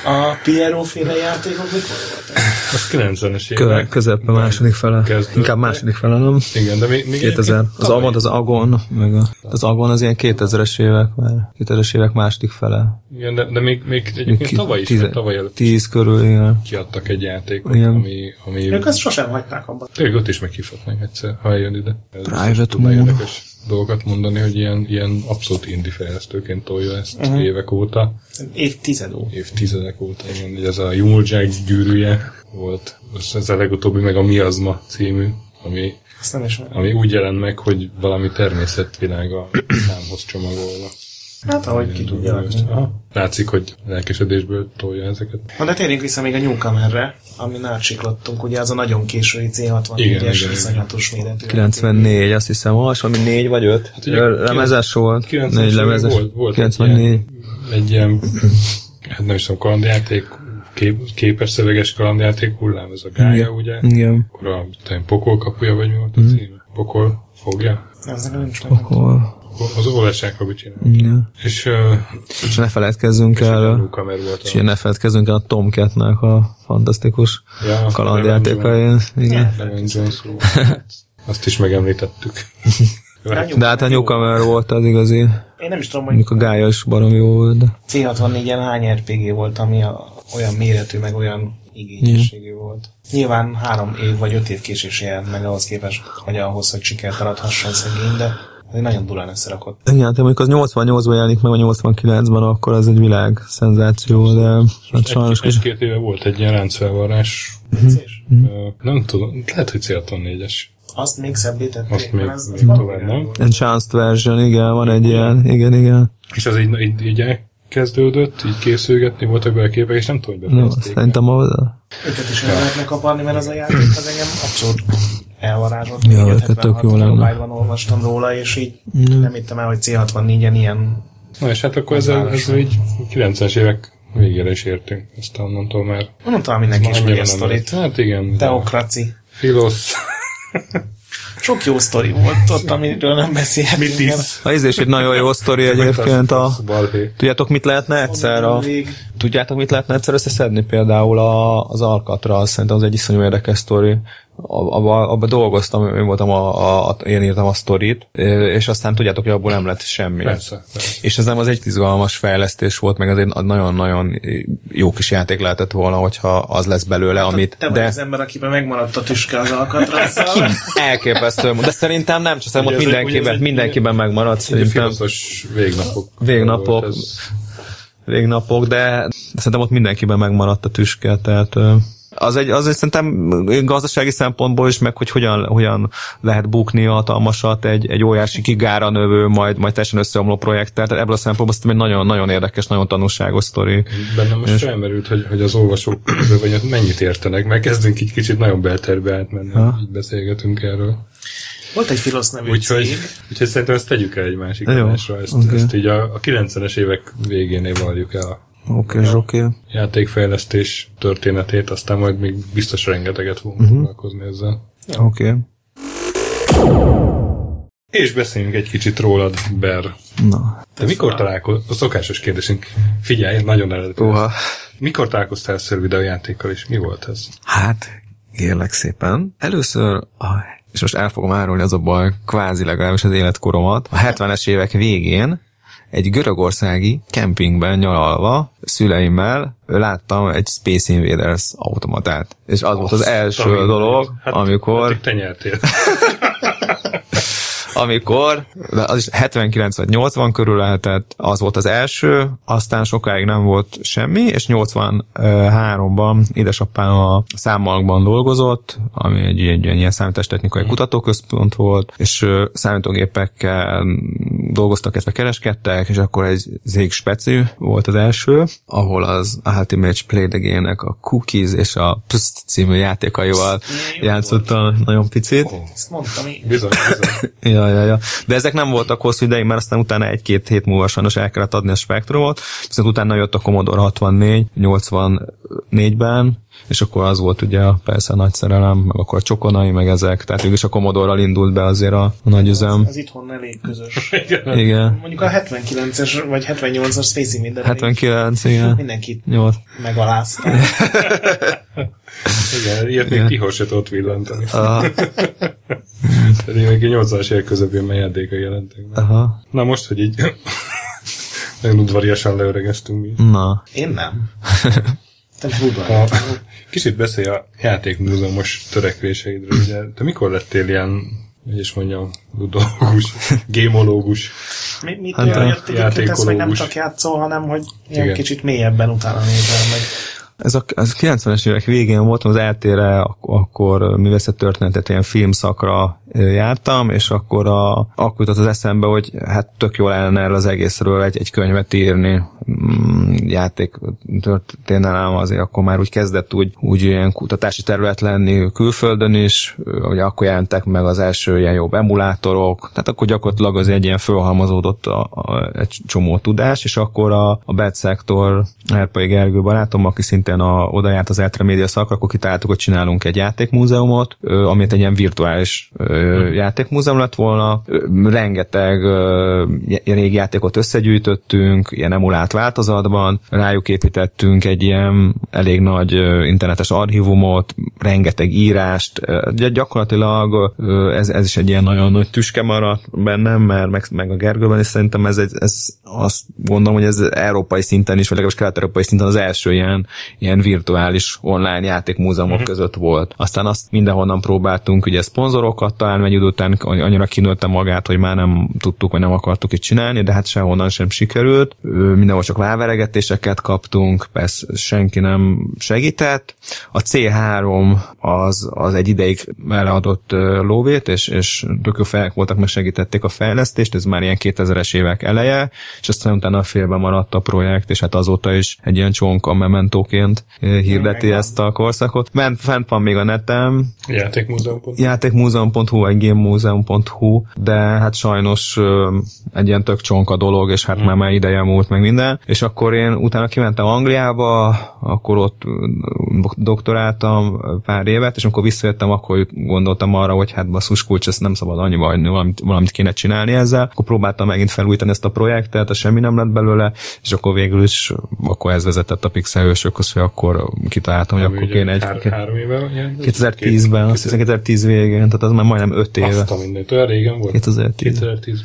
B: A Piero féle játékok mikor voltak?
A: Az 90-es
C: Kö,
A: évek.
C: közepben második fele.
A: Kezdődtek.
C: Inkább második fele, nem?
A: Igen, de még, még
C: 2000.
A: egyébként
C: Az Avon, az Agon, meg a, az Agon az ilyen 2000-es évek már. 2000-es évek második fele.
A: Igen, de, de még, még egyébként
C: Ki-
A: tavaly is, vagy tavaly előtt
C: Tíz körül, igen.
A: kiadtak egy játékot,
C: Igen.
A: ami, ami
B: Ők azt sosem hagyták abban.
A: tényleg ott is meghívhatnánk egyszer, ha eljön ide. Ez
C: Private Moon.
A: érdekes dolgokat mondani, hogy ilyen, ilyen abszolút indie fejlesztőként tolja ezt uh-huh. évek óta,
B: Évtized óta.
A: évtizedek óta, igen, hogy ez a Jumuljack gyűrűje volt, ez, ez a legutóbbi meg a Miazma című, ami, ami úgy jelent meg, hogy valami természetvilága számhoz csomagolva.
B: Hát, ahogy ki tudja.
A: Látszik, hogy lelkesedésből tolja ezeket.
B: Na de térjünk vissza még a Newcomerre, ami átsiklottunk, ugye az a nagyon késői
A: Igen,
B: C64-es
A: igen,
B: iszonyatos méretű.
C: 94, azt hiszem, az, valami 4 vagy 5. Hát
A: ugye
C: lemezes volt.
A: 90-es
C: Négy lemezes.
A: Volt, volt
C: 94.
A: Egy, ilyen, egy ilyen, hát nem is tudom, kalandjáték, kép, képes szöveges kalandjáték hullám, ez a gája,
C: Igen.
A: ugye?
C: Igen.
A: Akkor a talán pokol kapuja, vagy mi volt a
C: Mhm.
A: címe? Pokol fogja?
B: Ez nekem nincs meg.
A: Az olvassák, hogy csinál.
C: igen.
A: És, uh,
C: És ne feledkezzünk
A: és
C: el,
A: a
C: és
A: a...
C: ne feledkezzünk el a Tomcat-nek a fantasztikus
A: Ja,
C: kalandjátékain. Igen.
A: Azt is megemlítettük.
C: De hát a Newcomer volt az igazi,
B: Én nem is tudom, hogy
C: a gája is barom jó volt, de
B: C64-en hány RPG volt, ami a, olyan méretű, meg olyan igényességű volt. Nyilván három év vagy öt év késés jelent meg ahhoz képest, hogy ahhoz, hogy sikert aradhasson szegény, de nagyon durán összerakott.
C: Igen, te mondjuk az 88-ban jelenik meg, vagy 89-ben, akkor az egy világ szenzáció, de hát sajnos...
A: Egy, egy-két éve volt egy ilyen ráncfelvarrás.
B: Mm.
A: Nem tudom, lehet, hogy Célton 4-es.
B: Azt még szebbé tették.
A: Azt még,
B: ez,
A: még tovább, nem?
C: Enhanced version, igen, van egy ilyen, igen, igen.
A: És az így, így, így elkezdődött, így készülgetni, voltak bele képek, és nem tudom, hogy
C: No,
A: befejezték.
C: szerintem a...
B: Őket is el lehetne kaparni, mert az a játék az engem abszolút elvarázsolt.
C: Ja,
B: Még
C: őket tök
B: 76
C: jó lenne.
B: kilobájtban olvastam róla, és így nem hittem el, hogy C64-en ilyen
A: Na és hát akkor ezzel, ezzel így 90-es évek végére is értünk. Aztán onnantól már
B: Mondom, talán mindenki
A: már
B: ismeri a sztorit.
A: Hát igen.
B: Teokraci.
A: Filosz.
B: Sok jó sztori volt ott, amiről nem beszélhetünk. el.
C: Na, ez is egy nagyon jó sztori egyébként a... Tudjátok, mit lehetne egyszer a... Tudjátok, mit lehetne egyszer összeszedni? Például a, az Alcatraz, szerintem az egy iszonyú érdekes sztori. Abba, abba dolgoztam, én voltam a, a, a, én írtam a sztorit, és aztán tudjátok, hogy abból nem lett semmi.
A: Persze, persze.
C: És ez nem az egy izgalmas fejlesztés volt, meg az egy nagyon-nagyon jó kis játék lehetett volna, hogyha az lesz belőle, amit...
B: te vagy
C: de
B: az ember, akiben megmaradt a tüske az alkatrazzal.
C: elképesztő, de szerintem nem, csak szerintem ott mindenkiben,
A: egy-
C: mindenkiben megmaradt,
A: Egy
C: szerintem
A: filoszos végnapok.
C: Végnapok.
A: volt ez.
C: Végnapok, de szerintem ott mindenkiben megmaradt a tüske, tehát az egy, az egy szerintem gazdasági szempontból is, meg hogy hogyan, hogyan lehet bukni hatalmasat egy, egy óriási kigára növő, majd, majd teljesen összeomló projekttel. Tehát ebből a szempontból szerintem egy nagyon, nagyon érdekes, nagyon tanulságos sztori.
A: Bennem most felmerült, hogy, hogy az olvasók vagy mennyit értenek, mert kezdünk így kicsit nagyon belterbe átmenni,
C: Ha.
A: így beszélgetünk erről.
B: Volt egy Filosz nevű
A: Úgyhogy,
B: cég.
A: úgyhogy szerintem ezt tegyük el egy másik
C: Jó,
A: adásra. Ezt,
C: oké.
A: ezt így a, a 90-es évek végénél valljuk el a
C: Oké, okay, oké. Okay.
A: játékfejlesztés történetét, aztán majd még biztos rengeteget fogunk uh-huh. foglalkozni ezzel.
C: Oké. Okay.
A: És beszéljünk egy kicsit rólad, Ber.
C: Na,
A: Te mikor találkoztál? A szokásos kérdésünk. Figyelj, nagyon eredeti.
C: uha.
A: Mikor találkoztál először videójátékkal, és mi volt ez?
C: Hát, kérlek szépen. Először, a, és most el fogom árulni az a baj, kvázi legalábbis az életkoromat, a 70-es évek végén egy görögországi kempingben nyaralva szüleimmel láttam egy Space Invaders automatát. És az volt az első
A: Azt a
C: dolog,
A: hát,
C: amikor,
A: Hát, te nyertél.
C: amikor, de az is 79 vagy 80 körül lehetett, az volt az első, aztán sokáig nem volt semmi, és 83-ban édesapám a számmalakban dolgozott, ami egy, egy, egy ilyen számítástechnikai kutatóközpont volt, és számítógépekkel dolgoztak, illetve kereskedtek, és akkor egy zég speci volt az első, ahol az Ultimate Play the Game-nek a Cookies és a Pst című játékaival játszottam nagyon picit.
B: Ezt mondtam én.
A: Bizony, bizony.
C: Ja, ja, ja. De ezek nem voltak hosszú ideig, mert aztán utána egy-két hét múlva sajnos el kellett adni a spektrumot, viszont utána jött a Commodore 64, 84-ben, és akkor az volt ugye a, persze a nagy szerelem, meg akkor a csokonai, meg ezek, tehát végül is a Commodore-ral indult be azért a, a nagy üzem.
B: Ez itthon elég közös.
A: Igen.
C: Igen.
B: Mondjuk a 79-es vagy 78-as Space Invaders
C: 79, igen.
B: mindenkit
C: 8.
B: megalázta.
A: Igen, ilyet még Tihor se tudott villantani.
C: Aha,
A: Pedig még 80-as évek közepén játékai jelentek. meg.
C: aha.
A: Na most, hogy így nagyon udvariasan leöregeztünk mi.
C: Na,
B: Én nem. Te
A: A, kicsit beszélj a játékmúzeumos törekvéseidről. Ugye, te mikor lettél ilyen, hogy is mondjam, ludológus, gémológus?
B: Mi, mit
C: Hát,
B: hát, jött egyébként ez, hogy nem
A: játékológus.
B: csak játszol, hanem hogy ilyen
A: Igen.
B: kicsit mélyebben utána nézel meg.
C: Ez a, ez a 90-es évek végén voltam az eltére, ak- akkor művészet történetet ilyen filmszakra jártam, és akkor, a, akkor jutott az eszembe, hogy hát tök jól lenne erről az egészről egy, egy könyvet írni. Mm, játék történelem azért akkor már úgy kezdett úgy, úgy ilyen kutatási terület lenni külföldön is, ugye akkor jelentek meg az első ilyen jobb emulátorok, tehát akkor gyakorlatilag az egy ilyen fölhalmozódott a, a, egy csomó tudás, és akkor a, a Bad Sector Erpai Gergő barátom, aki szintén a, oda járt az Eltre Média szakra, akkor kitaláltuk, hogy csinálunk egy játékmúzeumot, amit egy ilyen virtuális ö, játékmúzeum lett volna. Rengeteg régi játékot összegyűjtöttünk, ilyen emulált változatban, rájuk építettünk egy ilyen elég nagy internetes archívumot, rengeteg írást, gyakorlatilag ez, ez is egy ilyen nagyon nagy tüske maradt bennem, mert meg, meg a Gergőben is szerintem ez, egy, ez azt gondolom, hogy ez európai szinten is, vagy legalábbis kelet-európai szinten az első ilyen, ilyen virtuális online játékmúzeumok uh-huh. között volt. Aztán azt mindenhonnan próbáltunk ugye szponzorokat találni, egy idő után annyira kinőtte magát, hogy már nem tudtuk, vagy nem akartuk itt csinálni, de hát sehonnan sem sikerült. Mindenhol csak váveregetéseket kaptunk, persze senki nem segített. A C3 az, az egy ideig beleadott lóvét, és, és tök fel voltak, meg segítették a fejlesztést, ez már ilyen 2000-es évek eleje, és aztán utána félbe maradt a projekt, és hát azóta is egy ilyen csonka mementóként hirdeti Megvan. ezt a korszakot. Ment, fent van még a netem.
A: Játékmúzeum.hu
C: Játékmúzeum.hu, vagy gamemuseum.hu, de hát sajnos egy ilyen tök csonka dolog, és hát hmm. már már ideje múlt meg minden. És akkor én utána kimentem Angliába, akkor ott doktoráltam pár évet, és amikor visszajöttem, akkor gondoltam arra, hogy hát basszus kulcs, ezt nem szabad annyiba hagyni, valamit, valamit kéne csinálni ezzel. Akkor próbáltam megint felújítani ezt a projektet, a semmi nem lett belőle, és akkor végül is akkor ez vezetett a Pixel hősökhoz, akkor kitaláltam, hogy akkor kéne egy...
A: Hár, három éve?
C: 2010-ben, azt hiszem 2010 végén, tehát az már majdnem 5 éve. Azt
A: a mindent, olyan régen volt?
C: 2010.
A: 2010-ben.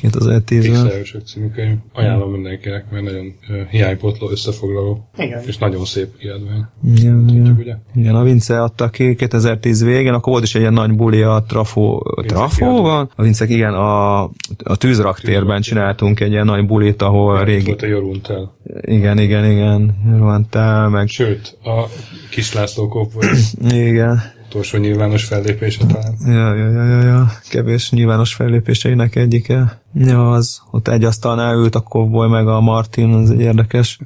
C: 2010-ben.
A: Pixelősök című könyv. Ajánlom mindenkinek, mert nagyon uh, hiánypotló összefoglaló.
B: Igen.
A: És nagyon szép kiadvány.
C: Igen, igen. Ugye? igen, a Vince adta ki 2010 végén, akkor volt is egy ilyen nagy buli a Trafo van? A Vince, igen, a, a tűzraktérben csináltunk egy ilyen nagy bulit, ahol
A: ja,
C: régi...
A: Volt a Joruntel.
C: Igen, igen, igen. Joruntel, meg...
A: Sőt, a Kis László Kop volt.
C: igen
A: utolsó nyilvános fellépése talán.
C: Ja, ja, ja, ja, ja. kevés nyilvános fellépéseinek egyike. Ja, az, ott egy asztalnál ült a Kovboy meg a Martin, az egy érdekes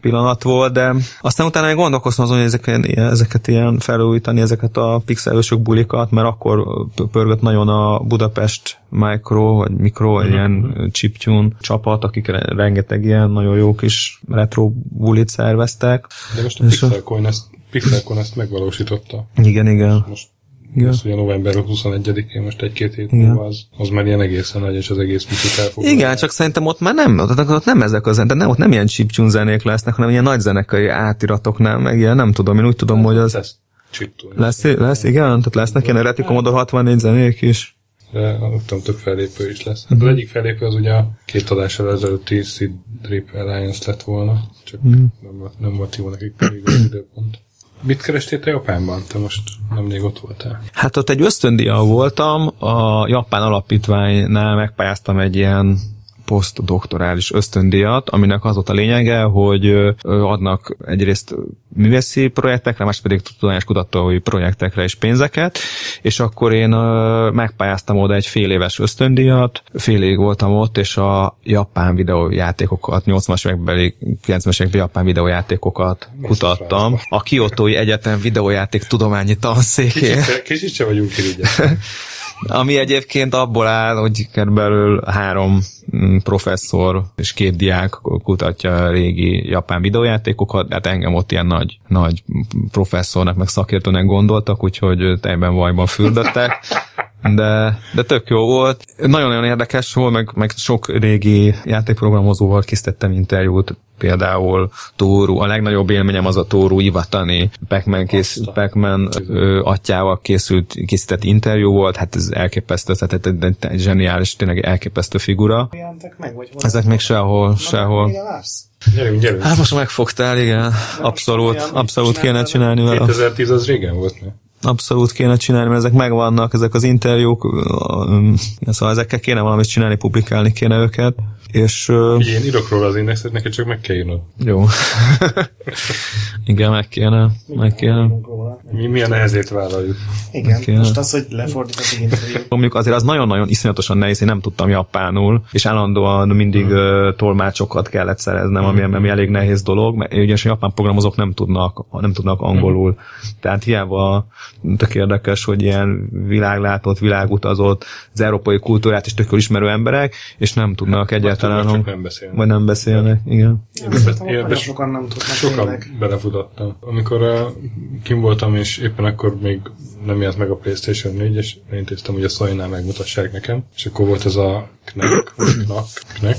C: pillanat volt, de aztán utána én gondolkoztam azon, hogy ezeket, ezeket ilyen felújítani, ezeket a pixelősök bulikat, mert akkor pörgött nagyon a Budapest Micro, vagy Micro, uh-huh. ilyen chiptune csapat, akik rengeteg ilyen nagyon jó kis retro bulit szerveztek.
A: De most a Pixelcoin ezt Pixelcon ezt megvalósította.
C: Igen, igen.
A: Most igen. Ez ugye november 21-én, most egy-két hét múlva az, az már ilyen egészen nagy, és az egész picit elfoglalja.
C: Igen, csak szerintem ott már nem, ott, ott nem ezek a zenek, nem, ott nem ilyen chiptune zenék lesznek, hanem ilyen nagy zenekai átiratoknál, meg ilyen nem tudom, én úgy tudom, hát, hogy az... Lesz, lesz, lesz, igen? Tehát lesznek ilyen eredeti Commodore 64 zenék is
A: de tudom, több fellépő is lesz. Hát az egyik fellépő az ugye a két adással ezelőtti Seed Drip Alliance lett volna, csak mm. nem, nem volt jó nekik pedig az időpont. Mit kerestél te Japánban? Te most nemrég ott voltál.
C: Hát ott egy ösztöndia voltam, a Japán Alapítványnál megpályáztam egy ilyen posztdoktorális ösztöndíjat, aminek az volt a lényege, hogy adnak egyrészt művészi projektekre, más pedig tudományos kutatói projektekre is pénzeket, és akkor én megpályáztam oda egy fél éves ösztöndíjat, fél évig voltam ott, és a japán videójátékokat, 80-as évekbeli, 90-es évekbeli japán videójátékokat kutattam. A Kiotói Egyetem videójáték tudományi tanszékén.
A: Kicsit se vagyunk irigyek.
C: Ami egyébként abból áll, hogy körülbelül három mm, professzor és két diák kutatja a régi japán videójátékokat, hát engem ott ilyen nagy, nagy professzornak, meg szakértőnek gondoltak, úgyhogy teljben vajban fürdöttek de, de tök jó volt. Nagyon-nagyon érdekes volt, meg, meg sok régi játékprogramozóval készítettem interjút, például Tóru, a legnagyobb élményem az a Tóru Ivatani Pac-Man, kész, Pac-Man ö, atyával készült, készített interjú volt, hát ez elképesztő, tehát egy, egy zseniális, tényleg elképesztő figura.
B: Meg, vagy
C: Ezek még sehol, sehol.
A: Gyerünk, gyerünk.
C: Hát most megfogtál, igen. Abszolút, abszolút kéne csinálni
A: vele. 2010 az régen volt, ne?
C: Abszolút kéne csinálni, mert ezek megvannak, ezek az interjúk, szóval ezekkel kéne valamit csinálni, publikálni kéne őket. És,
A: uh, én írok róla az indexet, neked csak meg kell írnod.
C: Jó. Igen, meg kéne. Meg kéne.
A: Mi milyen nehezét vállaljuk.
B: Igen, most az, hogy lefordított interjút.
C: Mondjuk azért az nagyon-nagyon iszonyatosan nehéz, én nem tudtam japánul, és állandóan mindig hmm. uh, tolmácsokat kellett szereznem, ami, ami elég nehéz dolog, mert ugyanis a japán programozók nem tudnak, nem tudnak angolul. Hmm. Tehát hiába tök érdekes, hogy ilyen világlátott, világutazott, az európai kultúrát is tök ismerő emberek, és nem tudnak egyáltalán
A: egyáltalán, csak nem beszélnek.
C: Vagy nem beszélnek, igen.
B: Én, sokan nem tudnak
A: Sokan belefutottam. Amikor uh, kim voltam, és éppen akkor még nem jelent meg a Playstation 4, és intéztem, hogy a sony megmutassák nekem, és akkor volt ez a Knek, Knak, Knek,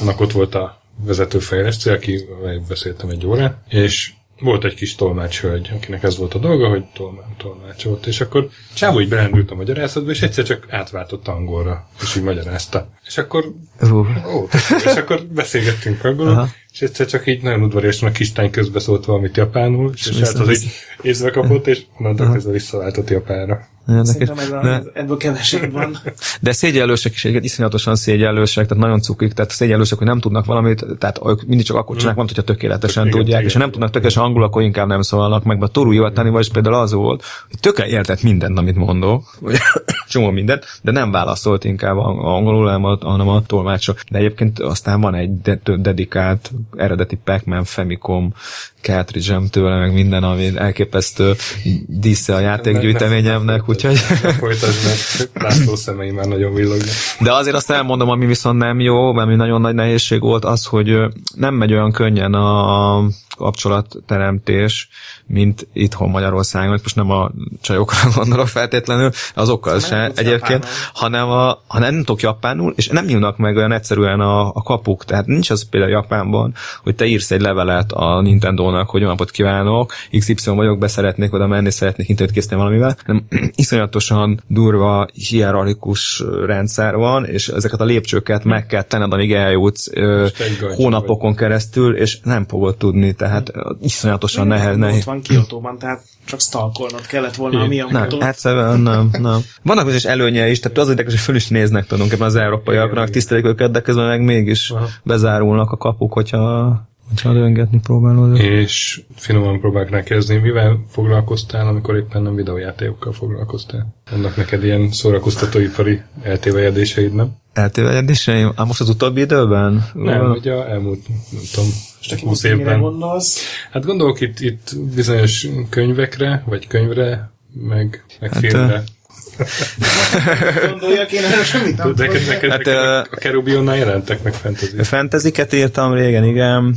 A: annak ott volt a vezető fejlesztő, aki beszéltem egy órát, és volt egy kis tolmácshölgy, akinek ez volt a dolga, hogy tolmá, tolmácsolt, és akkor Csávó így belendült a magyarázatba, és egyszer csak átváltott angolra, és így magyarázta. És akkor, ó, és akkor beszélgettünk angolul,
C: Aha.
A: és egyszer csak így nagyon udvariasan a kislány közbeszólt valamit japánul, és, és hát az így észbe kapott, és onnantól kezdve visszaváltott japánra.
C: Érdekes.
B: Szerintem ez a,
C: De,
B: ebből kevesebb van.
C: de szégyellősek is egyébként iszonyatosan szégyellősek, tehát nagyon cukik, tehát szégyellősek, hogy nem tudnak valamit, tehát ők mindig csak akkor csinálják, valamit, hogyha tökéletesen
A: Igen,
C: tudják,
A: igen.
C: és ha nem tudnak tökéletesen angol, akkor inkább nem szólnak meg. A Toru Iwatani is például az volt, hogy tökéletesen értett mindent, amit mondok, vagy csomó mindent, de nem válaszolt inkább angolul, hanem a, hanem a tolmácsok. De egyébként aztán van egy de- dedikált eredeti Pac-Man Famicom cartridge tőle, meg minden, ami elképesztő dísze a játékgyűjteményemnek, úgyhogy...
A: Folytasd, mert László szemei már nagyon villognak.
C: De azért azt elmondom, ami viszont nem jó, ami nagyon nagy nehézség volt, az, hogy nem megy olyan könnyen a kapcsolatteremtés, mint itthon Magyarországon. Most nem a csajokra gondolok feltétlenül, azokkal
B: nem
C: se
B: tudsz
C: egyébként, hanem, a, ha nem tudok japánul, és nem nyílnak meg olyan egyszerűen a, a kapuk. Tehát nincs az például Japánban, hogy te írsz egy levelet a Nintendo-nak, hogy jó napot kívánok, XY vagyok, be szeretnék oda menni, szeretnék internet készíteni valamivel, hanem iszonyatosan durva, hierarchikus rendszer van, és ezeket a lépcsőket meg kell tenned, amíg eljutsz ö, hónapokon keresztül, és nem fogod tudni, tehát iszonyatosan nehéz,
B: Ott
C: nehéz.
B: van Kiotóban, tehát csak stalkolnod kellett volna a
A: Igen.
B: mi
C: Nem, egyszerűen nem, nem. Vannak bizonyos előnye is, tehát az érdekes, hogy föl is néznek tulajdonképpen az európaiaknak, tisztelik őket, de közben meg mégis
A: Aha.
C: bezárulnak a kapuk, hogyha, hogyha döngetni próbálod.
A: És finoman próbálok rákérdezni, mivel foglalkoztál, amikor éppen nem videójátékokkal foglalkoztál? Vannak neked ilyen szórakoztatóipari eltévejedéseid, nem?
C: Eltévejedéseim? Á, most az utóbbi időben?
A: Nem, ugye a elmúlt, nem tudom,
B: Most aki
A: 20
B: most mire
A: évben.
B: gondolsz?
A: Hát gondolok itt, itt bizonyos könyvekre, vagy könyvre, meg, meg
C: Hát,
A: filmre.
B: Gondoljak, én erről semmit nem
A: Neked, neked,
C: Hát,
A: neked a Kerubionnál jelentek meg fantasy.
C: Fantaziket írtam régen, igen.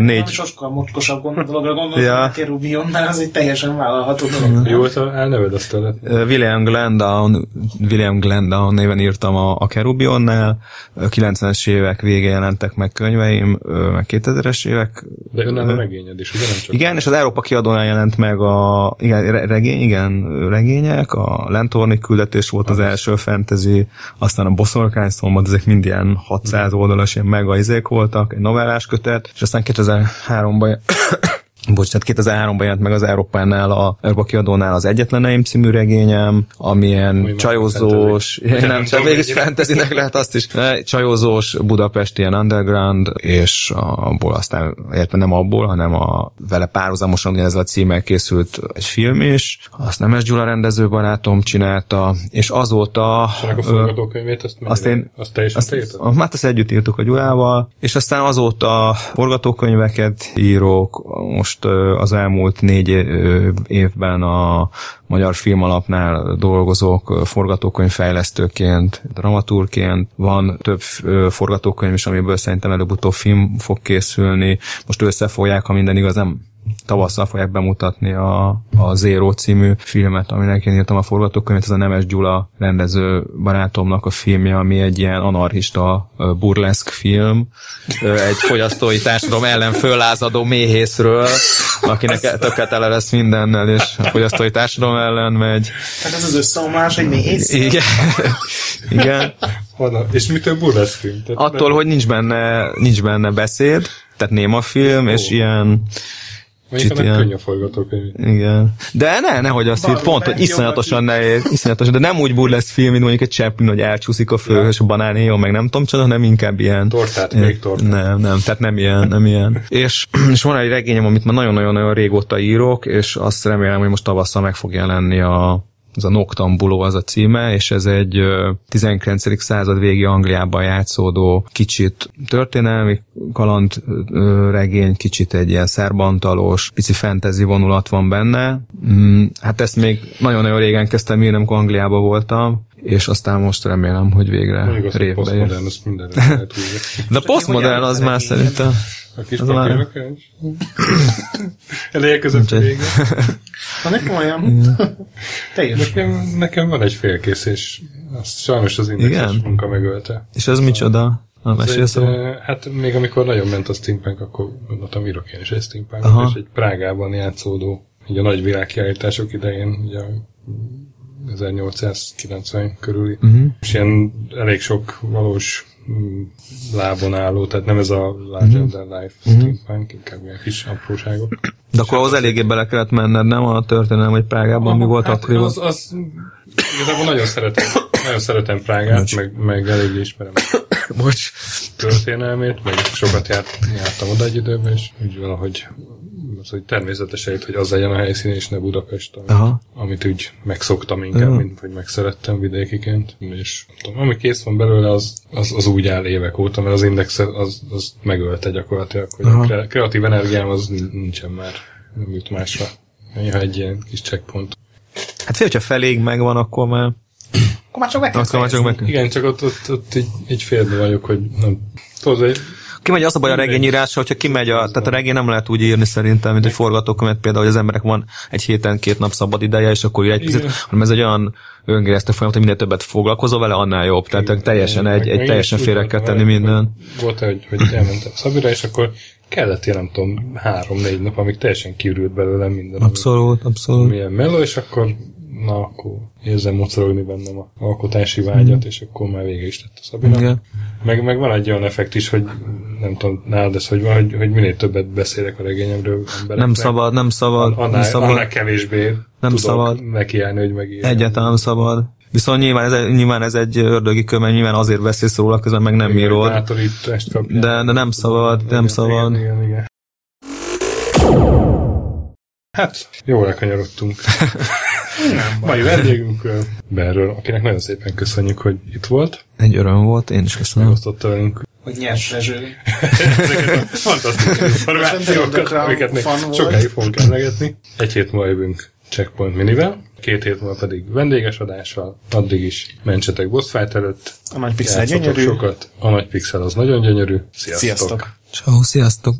C: Négy,
B: sokkal mocskosabb gond- dologra gondolsz,
C: Ja.
B: a Kerubion, mert az egy teljesen vállalható dolog.
A: Jó volt a elneved, azt tőled?
C: William Glendown, William Glendown néven írtam a, a Kerubionnál, Ö, 90-es évek végén jelentek meg könyveim, meg 2000-es évek.
A: De önálló regényed is, ugye nem csak?
C: Igen, és az Európa kiadónál jelent meg a igen, re- regény, igen, regények, a Lentorni küldetés volt az első fantasy, aztán a Boszorkány szombat, ezek mind ilyen 600 oldalas, ilyen mega izék voltak, egy novellás kötet, és aztán 2003-ban Bocs, tehát 2003-ban jelent meg az Európánál, a Európa kiadónál az Egyetleneim című regényem, amilyen
A: már
C: csajozós,
A: fantasy.
C: nem, csak
A: hogy-
C: fantasynek lehet azt is, Ne, csajozós Budapest ilyen underground, és abból aztán, érte nem abból, hanem a vele párhuzamosan ugyanezzel a címmel készült egy film is, azt Nemes Gyula rendező barátom csinálta, és azóta...
A: Ennek a forgatókönyvét, azt,
C: azt én-
A: azt
C: azt,
A: írtad?
C: hát azt együtt írtuk a Gyulával, és aztán azóta forgatókönyveket írok, most ö, az elmúlt négy évben a Magyar Filmalapnál dolgozok forgatókönyvfejlesztőként, dramaturként, van több forgatókönyv is, amiből szerintem előbb-utóbb film fog készülni, most összefogják, ha minden igaz, nem tavasszal fogják bemutatni a, a Zero című filmet, aminek én írtam a forgatókönyvet, ez a Nemes Gyula rendező barátomnak a filmje, ami egy ilyen anarchista burleszk film, egy fogyasztói társadalom ellen föllázadó méhészről, akinek tökéletele lesz mindennel, és a fogyasztói társadalom ellen megy.
B: Hát ez az összeomlás egy méhész.
C: Igen. Igen.
A: Honnan? És mitől burlesz film? Tehát
C: Attól, hogy nincs benne, nincs benne beszéd, tehát néma film, és
A: Ó.
C: ilyen
A: Mondjuk annak
C: ilyen-
A: könnyű a forgatókönyv.
C: Igen. De ne, nehogy azt
B: Valami
C: hitt, pont, hogy iszonyatosan nehéz, iszonyatosan, de nem úgy burlesz film, mint mondjuk egy Chaplin, hogy elcsúszik a fő, és a banán éjjel, meg nem tudom csoda, hanem inkább ilyen.
A: Tortát,
C: ilyen-
A: még tortát.
C: Nem, nem, tehát nem ilyen, nem ilyen. És, és van egy regényem, amit már nagyon-nagyon-nagyon régóta írok, és azt remélem, hogy most tavasszal meg fog jelenni a ez a Noctambuló az a címe, és ez egy ö, 19. század végi Angliában játszódó kicsit történelmi kaland regény, kicsit egy ilyen szerbantalos, pici fantasy vonulat van benne. Mm, hát ezt még nagyon-nagyon régen kezdtem írni, amikor Angliában voltam, és aztán most remélem, hogy végre révbe ér.
A: posztmodern.
C: De a postmodern az már szerintem...
A: A kis. Eleje között
C: Úgyhogy-
A: vége.
B: Na nekem olyan. Teljes.
A: Nekem, nekem van egy félkész, és azt sajnos az indexes
C: Igen?
A: munka megölte.
C: És ez micsoda? A mesélsz
A: eh, hát még amikor nagyon ment a steampunk, akkor gondoltam, írok én is egy steampunk,
C: Aha.
A: és egy Prágában játszódó, ugye a nagy világkiállítások idején, ugye a 1890 körüli,
C: Uh-huh.
A: és ilyen elég sok valós mm, lábon álló, tehát nem ez a Legend and Life steampunk, inkább ilyen kis apróságok.
C: De akkor ahhoz eléggé bele kellett menned, nem a történelem, hogy Prágában mi volt
A: hát
C: akkoriban?
A: az, az, igazából nagyon szeretem, nagyon szeretem Prágát, meg, meg eléggé ismerem
C: Bocs.
A: történelmét, meg sokat járt, jártam oda egy időben, és úgy valahogy az, hogy természetesen itt, hogy az legyen a helyszín, és ne Budapest, amit,
C: Aha.
A: amit úgy megszoktam inkább,
C: Aha.
A: mint hogy megszerettem vidékiként, és tudom, ami kész van belőle, az, az, az úgy áll évek óta, mert az index az, az megölte gyakorlatilag, hogy
C: Aha.
A: a kre- kreatív energiám az nincsen már, nem jut másra. Néha egy ilyen kis checkpoint.
C: Hát fél, hogyha feléig megvan, akkor már...
B: Akkor már csak meg.
A: Igen, csak ott, ott, ott egy, egy félbe vagyok, hogy nem, tudod,
C: Kimegy az a baj a regényírása, hogyha kimegy a, tehát a regény nem lehet úgy írni szerintem, mint egy forgatókönyvet például, hogy az emberek van egy héten két nap szabad ideje, és akkor ír egy picit,
A: Igen.
C: hanem ez egy olyan öngeresztő folyamat, hogy minél többet foglalkozol vele, annál jobb. Tehát teljesen egy, egy teljesen
A: én
C: félre kell tenni minden.
A: Volt hogy, hogy elmentem Szabira, és akkor kellett ilyen, nem tudom, három-négy nap, amíg teljesen kiürült belőlem minden.
C: Abszolút, abszolút.
A: Milyen meló, és akkor na, akkor érzem mocorogni bennem a alkotási vágyat, és akkor már vége is lett a Szabina.
C: Igen.
A: Meg, meg van egy olyan effekt is, hogy nem tudom, nálad ez hogy van, hogy, hogy minél többet beszélek a regényemről embereknek.
C: Nem szabad, nem szabad, nem
A: Annál,
C: szabad.
A: annál kevésbé tudok
C: szabad.
A: nekiállni, hogy megírjam.
C: Egyáltalán nem szabad. Viszont nyilván ez, nyilván ez egy ördögi kör, mert nyilván azért beszélsz róla, közben meg nem írod. De, de nem szabad, nem
A: Igen,
C: szabad.
A: Igen, igen, igen. Hát, jól elkanyarodtunk. Mai vendégünkről, Berről, akinek nagyon szépen köszönjük, hogy itt volt,
C: Egy öröm volt, én is köszönöm.
A: megosztotta velünk
B: Hogy nyers Rezső.
A: ezeket a fantasztikus információkat, amiket még sokáig fogunk emlegetni. Egy hét múlva jövünk Checkpoint Minivel, két hét múlva pedig vendéges adással, addig is mentsetek boss fight előtt,
B: A nagy pixel gyönyörű.
A: sokat, a nagy pixel az nagyon gyönyörű, sziasztok!
B: Sziasztok!
C: Ciao, sziasztok!